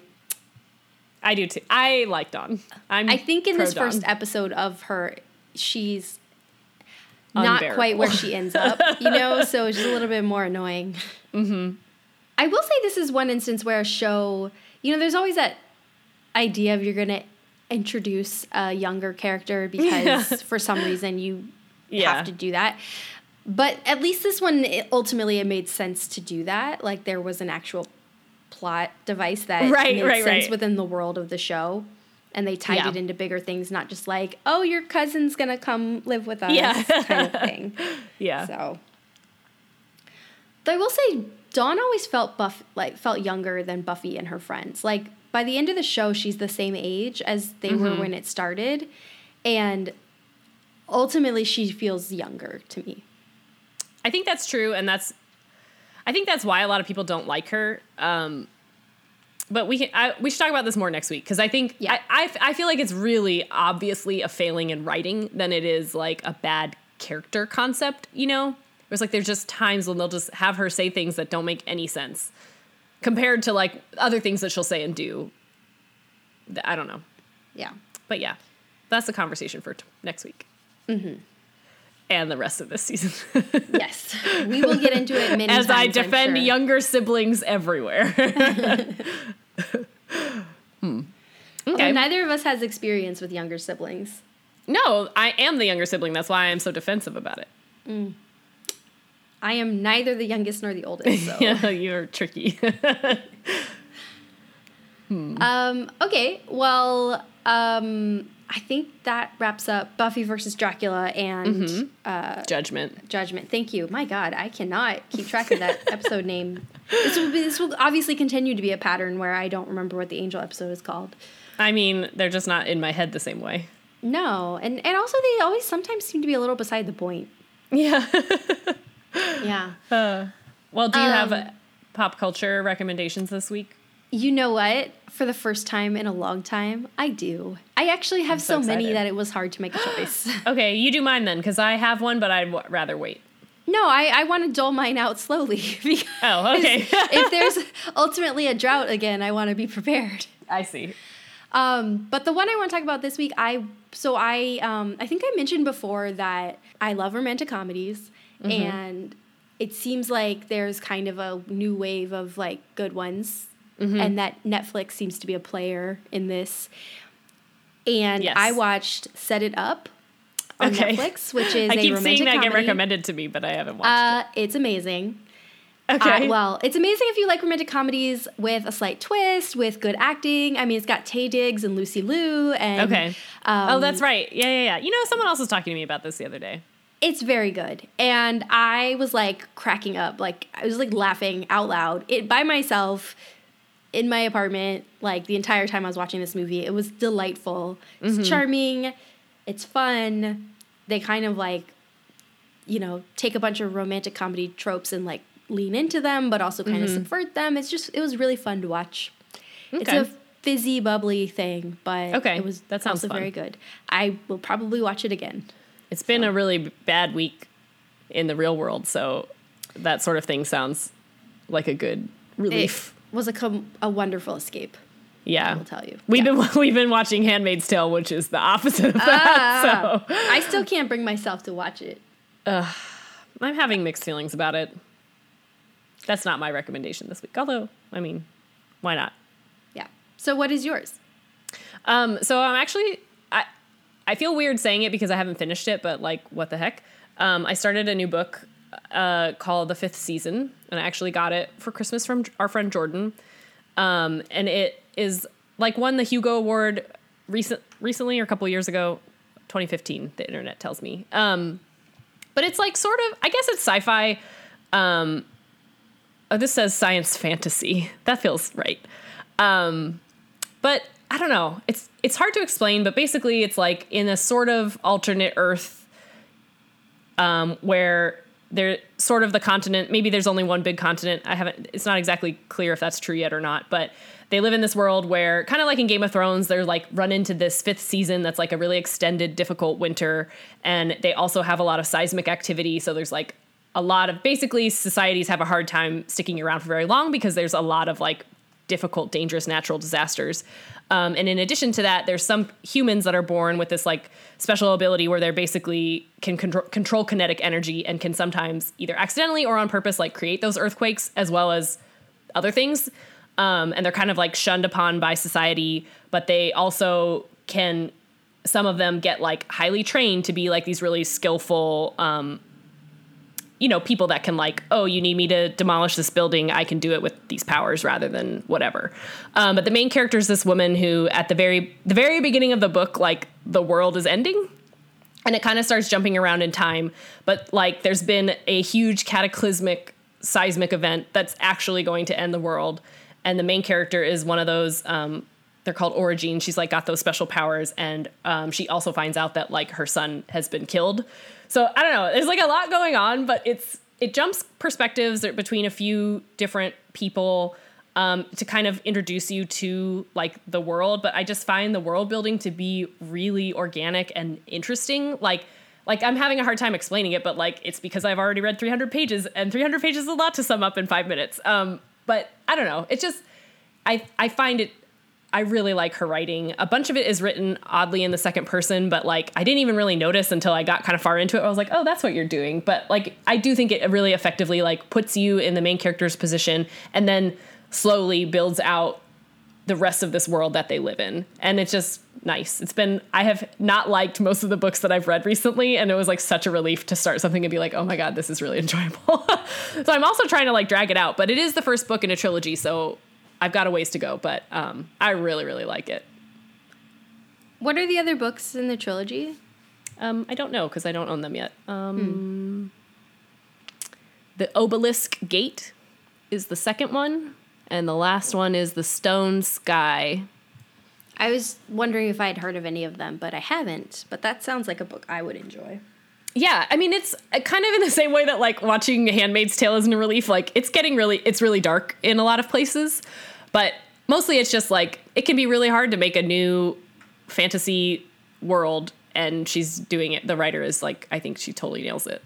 Speaker 2: I do too. I like Dawn. I'm
Speaker 1: I think in this
Speaker 2: Dawn.
Speaker 1: first episode of her, she's not quite where she ends up, you know, so it's just a little bit more annoying. Mm-hmm. I will say this is one instance where a show, you know, there's always that idea of you're going to introduce a younger character because for some reason you
Speaker 2: Yeah.
Speaker 1: have to do that. But at least this one, it, ultimately, it made sense to do that. Like there was an actual plot device that
Speaker 2: Right,
Speaker 1: made
Speaker 2: right,
Speaker 1: sense
Speaker 2: right.
Speaker 1: within the world of the show. And they tied
Speaker 2: Yeah.
Speaker 1: it into bigger things, not just like, oh, your cousin's gonna come live with us,
Speaker 2: Yeah.
Speaker 1: kind of thing.
Speaker 2: Yeah.
Speaker 1: So, though I will say, Dawn always felt buff, like felt younger than Buffy and her friends. Like by the end of the show, she's the same age as they were
Speaker 2: Mm-hmm.
Speaker 1: when it started, and ultimately, she feels younger to me.
Speaker 2: I think that's true, and that's I think that's why a lot of people don't like her. Um, but we can I, we should talk about this more next week because I think
Speaker 1: Yeah.
Speaker 2: I, I f- I feel like it's really obviously a failing in writing than it is like a bad character concept. You know, it's like there's just times when they'll just have her say things that don't make any sense compared to like other things that she'll say and do. I don't know,
Speaker 1: Yeah.
Speaker 2: but yeah, that's the conversation for t- next week. And the rest of this season.
Speaker 1: Yes, we will get into it many
Speaker 2: as I
Speaker 1: times, I'm
Speaker 2: defend
Speaker 1: sure.
Speaker 2: younger siblings everywhere. hmm.
Speaker 1: Although
Speaker 2: Okay.
Speaker 1: neither of us has experience with younger siblings.
Speaker 2: No, I am the younger sibling. That's why I am so defensive about it.
Speaker 1: I am neither the youngest nor the oldest. So.
Speaker 2: Yeah, you're tricky.
Speaker 1: Um, okay, well, um, I think that wraps up Buffy versus Dracula and
Speaker 2: Mm-hmm. Judgment.
Speaker 1: Judgment. Thank you. My God, I cannot keep track of that episode name. This will be, this will obviously continue to be a pattern where I don't remember what the angel episode is called.
Speaker 2: I mean, they're just not in my head the same way.
Speaker 1: No, and and also they always sometimes seem to be a little beside the point.
Speaker 2: Yeah.
Speaker 1: Yeah.
Speaker 2: well, do you have
Speaker 1: Um,
Speaker 2: uh, pop culture recommendations this week?
Speaker 1: You know what? For the first time in a long time, I do. I actually have
Speaker 2: so
Speaker 1: so, many that it was hard to make a choice.
Speaker 2: Okay, you do mine then, because I have one, but I'd w- rather wait.
Speaker 1: no, I, I want to dole mine out slowly because
Speaker 2: Oh, okay.
Speaker 1: if there's ultimately a drought again, I want to be prepared.
Speaker 2: I see.
Speaker 1: Um, but the one I want to talk about this week, I so I um, I think I mentioned before that I love romantic comedies, and it seems like there's kind of a new wave of like good ones, and that Netflix seems to be a player in this. And
Speaker 2: Yes.
Speaker 1: I watched Set It Up on
Speaker 2: Okay.
Speaker 1: Netflix, which is
Speaker 2: I keep seeing that
Speaker 1: comedy.
Speaker 2: get recommended to me, but I haven't watched
Speaker 1: Uh, it's amazing.
Speaker 2: Okay.
Speaker 1: Uh, well, it's amazing if you like romantic comedies with a slight twist, with good acting. I mean, it's got Taye Diggs and Lucy Liu, and
Speaker 2: okay.
Speaker 1: um,
Speaker 2: oh, that's right. Yeah, yeah, yeah. You know, someone else was talking to me about this the other day.
Speaker 1: It's very good. And I was like cracking up, like I was like laughing out loud it by myself in my apartment, like the entire time I was watching this movie. It was delightful. It's mm-hmm. charming. It's fun. They kind of like, you know, take a bunch of romantic comedy tropes and like lean into them, but also kind of mm-hmm. subvert them. It's just it was really fun to watch. It's a fizzy, bubbly thing, but
Speaker 2: Okay,
Speaker 1: it was
Speaker 2: that sounds
Speaker 1: also
Speaker 2: fun.
Speaker 1: very good. I will probably watch it again.
Speaker 2: It's been a really bad week in the real world, so that sort of thing sounds like a good relief.
Speaker 1: It was a com- a wonderful escape.
Speaker 2: yeah,
Speaker 1: I will tell you.
Speaker 2: We've
Speaker 1: Yeah.
Speaker 2: been we've been watching *Handmaid's Tale*, which is the opposite of that.
Speaker 1: Ah,
Speaker 2: So
Speaker 1: I still can't bring myself to watch it.
Speaker 2: I'm having mixed feelings about it. That's not my recommendation this week. Although, I mean, why not?
Speaker 1: Yeah. So what is yours?
Speaker 2: Um, so I'm actually I feel weird saying it because I haven't finished it, but like, what the heck? Um, I started a new book uh, called The Fifth Season, and I actually got it for Christmas from our friend Jordan. Um, and it is like won the Hugo Award recent recently or a couple years ago, 2015. The internet tells me. Um, but it's like sort of, I guess it's sci-fi. Um, oh, this says science fantasy. That feels right. Um, but I don't know. It's it's hard to explain, but basically, it's like in a sort of alternate Earth, um, where there sort of the continent. Maybe there's only one big continent. I haven't. It's not exactly clear if that's true yet or not. But they live in this world where, kind of like in Game of Thrones, they're like run into this fifth season that's like a really extended, difficult winter, and they also have a lot of seismic activity. So there's like a lot of basically societies have a hard time sticking around for very long because there's a lot of like difficult, dangerous natural disasters. Um, and in addition to that, there's some humans that are born with this like special ability where they're basically can control, control kinetic energy and can sometimes either accidentally or on purpose like create those earthquakes as well as other things. Um, and they're kind of like shunned upon by society, but they also can. Some of them get like highly trained to be like these really skillful um, you know people that can like oh you need me to demolish this building i can do it with these powers rather than whatever. Um, but the main character is this woman who at the very the very beginning of the book like the world is ending. And it kind of starts jumping around in time but like there's been a huge cataclysmic seismic event that's actually going to end the world. And the main character is one of those um, they're called orogene she's like got those special powers and um, she also finds out that like her son has been killed so I don't know. There's like a lot going on, but it's it jumps perspectives between a few different people um, to kind of introduce you to like the world. But I just find the world building to be really organic and interesting. Like like I'm having a hard time explaining it, but like it's because I've already read 300 pages, and 300 pages is a lot to sum up in five minutes. Um, but I don't know. It just I I find it I really like her writing. A bunch of it is written oddly in the second person, but like I didn't even really notice until I got kind of far into it. I was like, "Oh, that's what you're doing." But like I do think it really effectively like puts you in the main character's position and then slowly builds out the rest of this world that they live in. And it's just nice. It's been I have not liked most of the books that I've read recently and it was like such a relief to start something and be like, "Oh my god, this is really enjoyable." so I'm also trying to like drag it out, but it is the first book in a trilogy, so I've got a ways to go, but um, I really, really like it.
Speaker 1: What are the other books in the trilogy?
Speaker 2: Um, I don't know because I don't own them yet. Um, hmm. The Obelisk Gate is the second one, and the last one is The Stone Sky.
Speaker 1: I was wondering if I'd heard of any of them, but I haven't. But that sounds like a book I would enjoy.
Speaker 2: Yeah, I mean it's uh, kind of in the same way that like watching Handmaid's Tale is in a relief. Like it's getting really, it's really dark in a lot of places, but mostly it's just like it can be really hard to make a new fantasy world, and she's doing it. The writer is like, I think she totally nails it.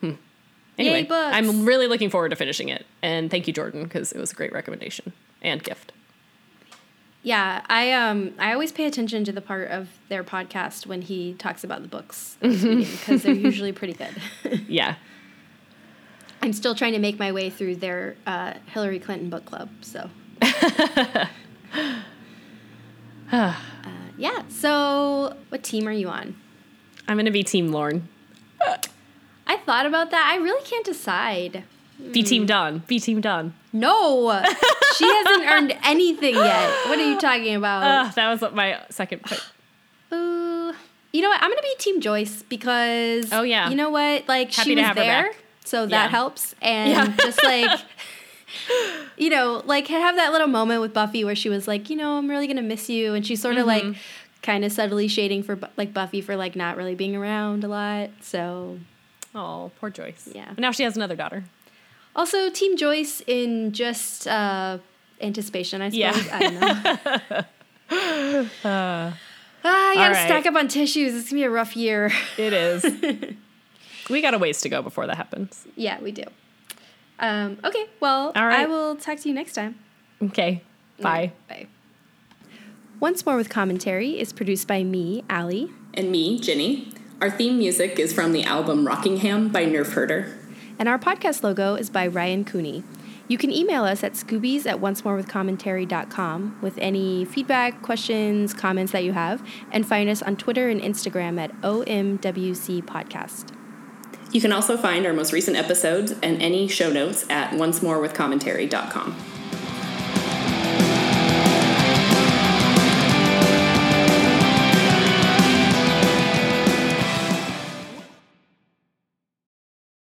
Speaker 2: Hmm. Anyway, I'm really looking forward to finishing it, and thank you, Jordan, because it was a great recommendation and gift.
Speaker 1: Yeah, I um I always pay attention to the part of their podcast when he talks about the books because they're usually pretty good.
Speaker 2: yeah.
Speaker 1: I'm still trying to make my way through their uh, Hillary Clinton book club, so. uh, yeah. So, what team are you on?
Speaker 2: I'm gonna be Team Lorne.
Speaker 1: I thought about that. I really can't decide.
Speaker 2: Be Team Dawn. Be Team Dawn.
Speaker 1: No, she hasn't earned anything yet. What are you talking about?
Speaker 2: Uh, that was my second pick.
Speaker 1: Ooh, you know what? I'm gonna be Team Joyce because.
Speaker 2: Oh yeah.
Speaker 1: You know what? Like Happy she was there, so that yeah. helps, and yeah. just like. you know, like have that little moment with Buffy where she was like, you know, I'm really gonna miss you, and she's sort of mm-hmm. like, kind of subtly shading for like Buffy for like not really being around a lot. So.
Speaker 2: Oh, poor Joyce.
Speaker 1: Yeah.
Speaker 2: But now she has another daughter.
Speaker 1: Also, Team Joyce in just uh, anticipation, I suppose. Yeah. I don't know. uh, I gotta right. stack up on tissues. It's gonna be a rough year.
Speaker 2: It is. we got a ways to go before that happens.
Speaker 1: Yeah, we do. Um, okay, well, All right. I will talk to you next time.
Speaker 2: Okay, bye.
Speaker 1: Bye. Once More with Commentary is produced by me, Allie.
Speaker 3: And me, Ginny. Our theme music is from the album Rockingham by Nerf Herder
Speaker 1: and our podcast logo is by Ryan Cooney. You can email us at scoobies at oncemorewithcommentary.com with any feedback, questions, comments that you have, and find us on Twitter and Instagram at OMWC Podcast.
Speaker 2: You can also find our most recent episodes and any show notes at oncemorewithcommentary.com.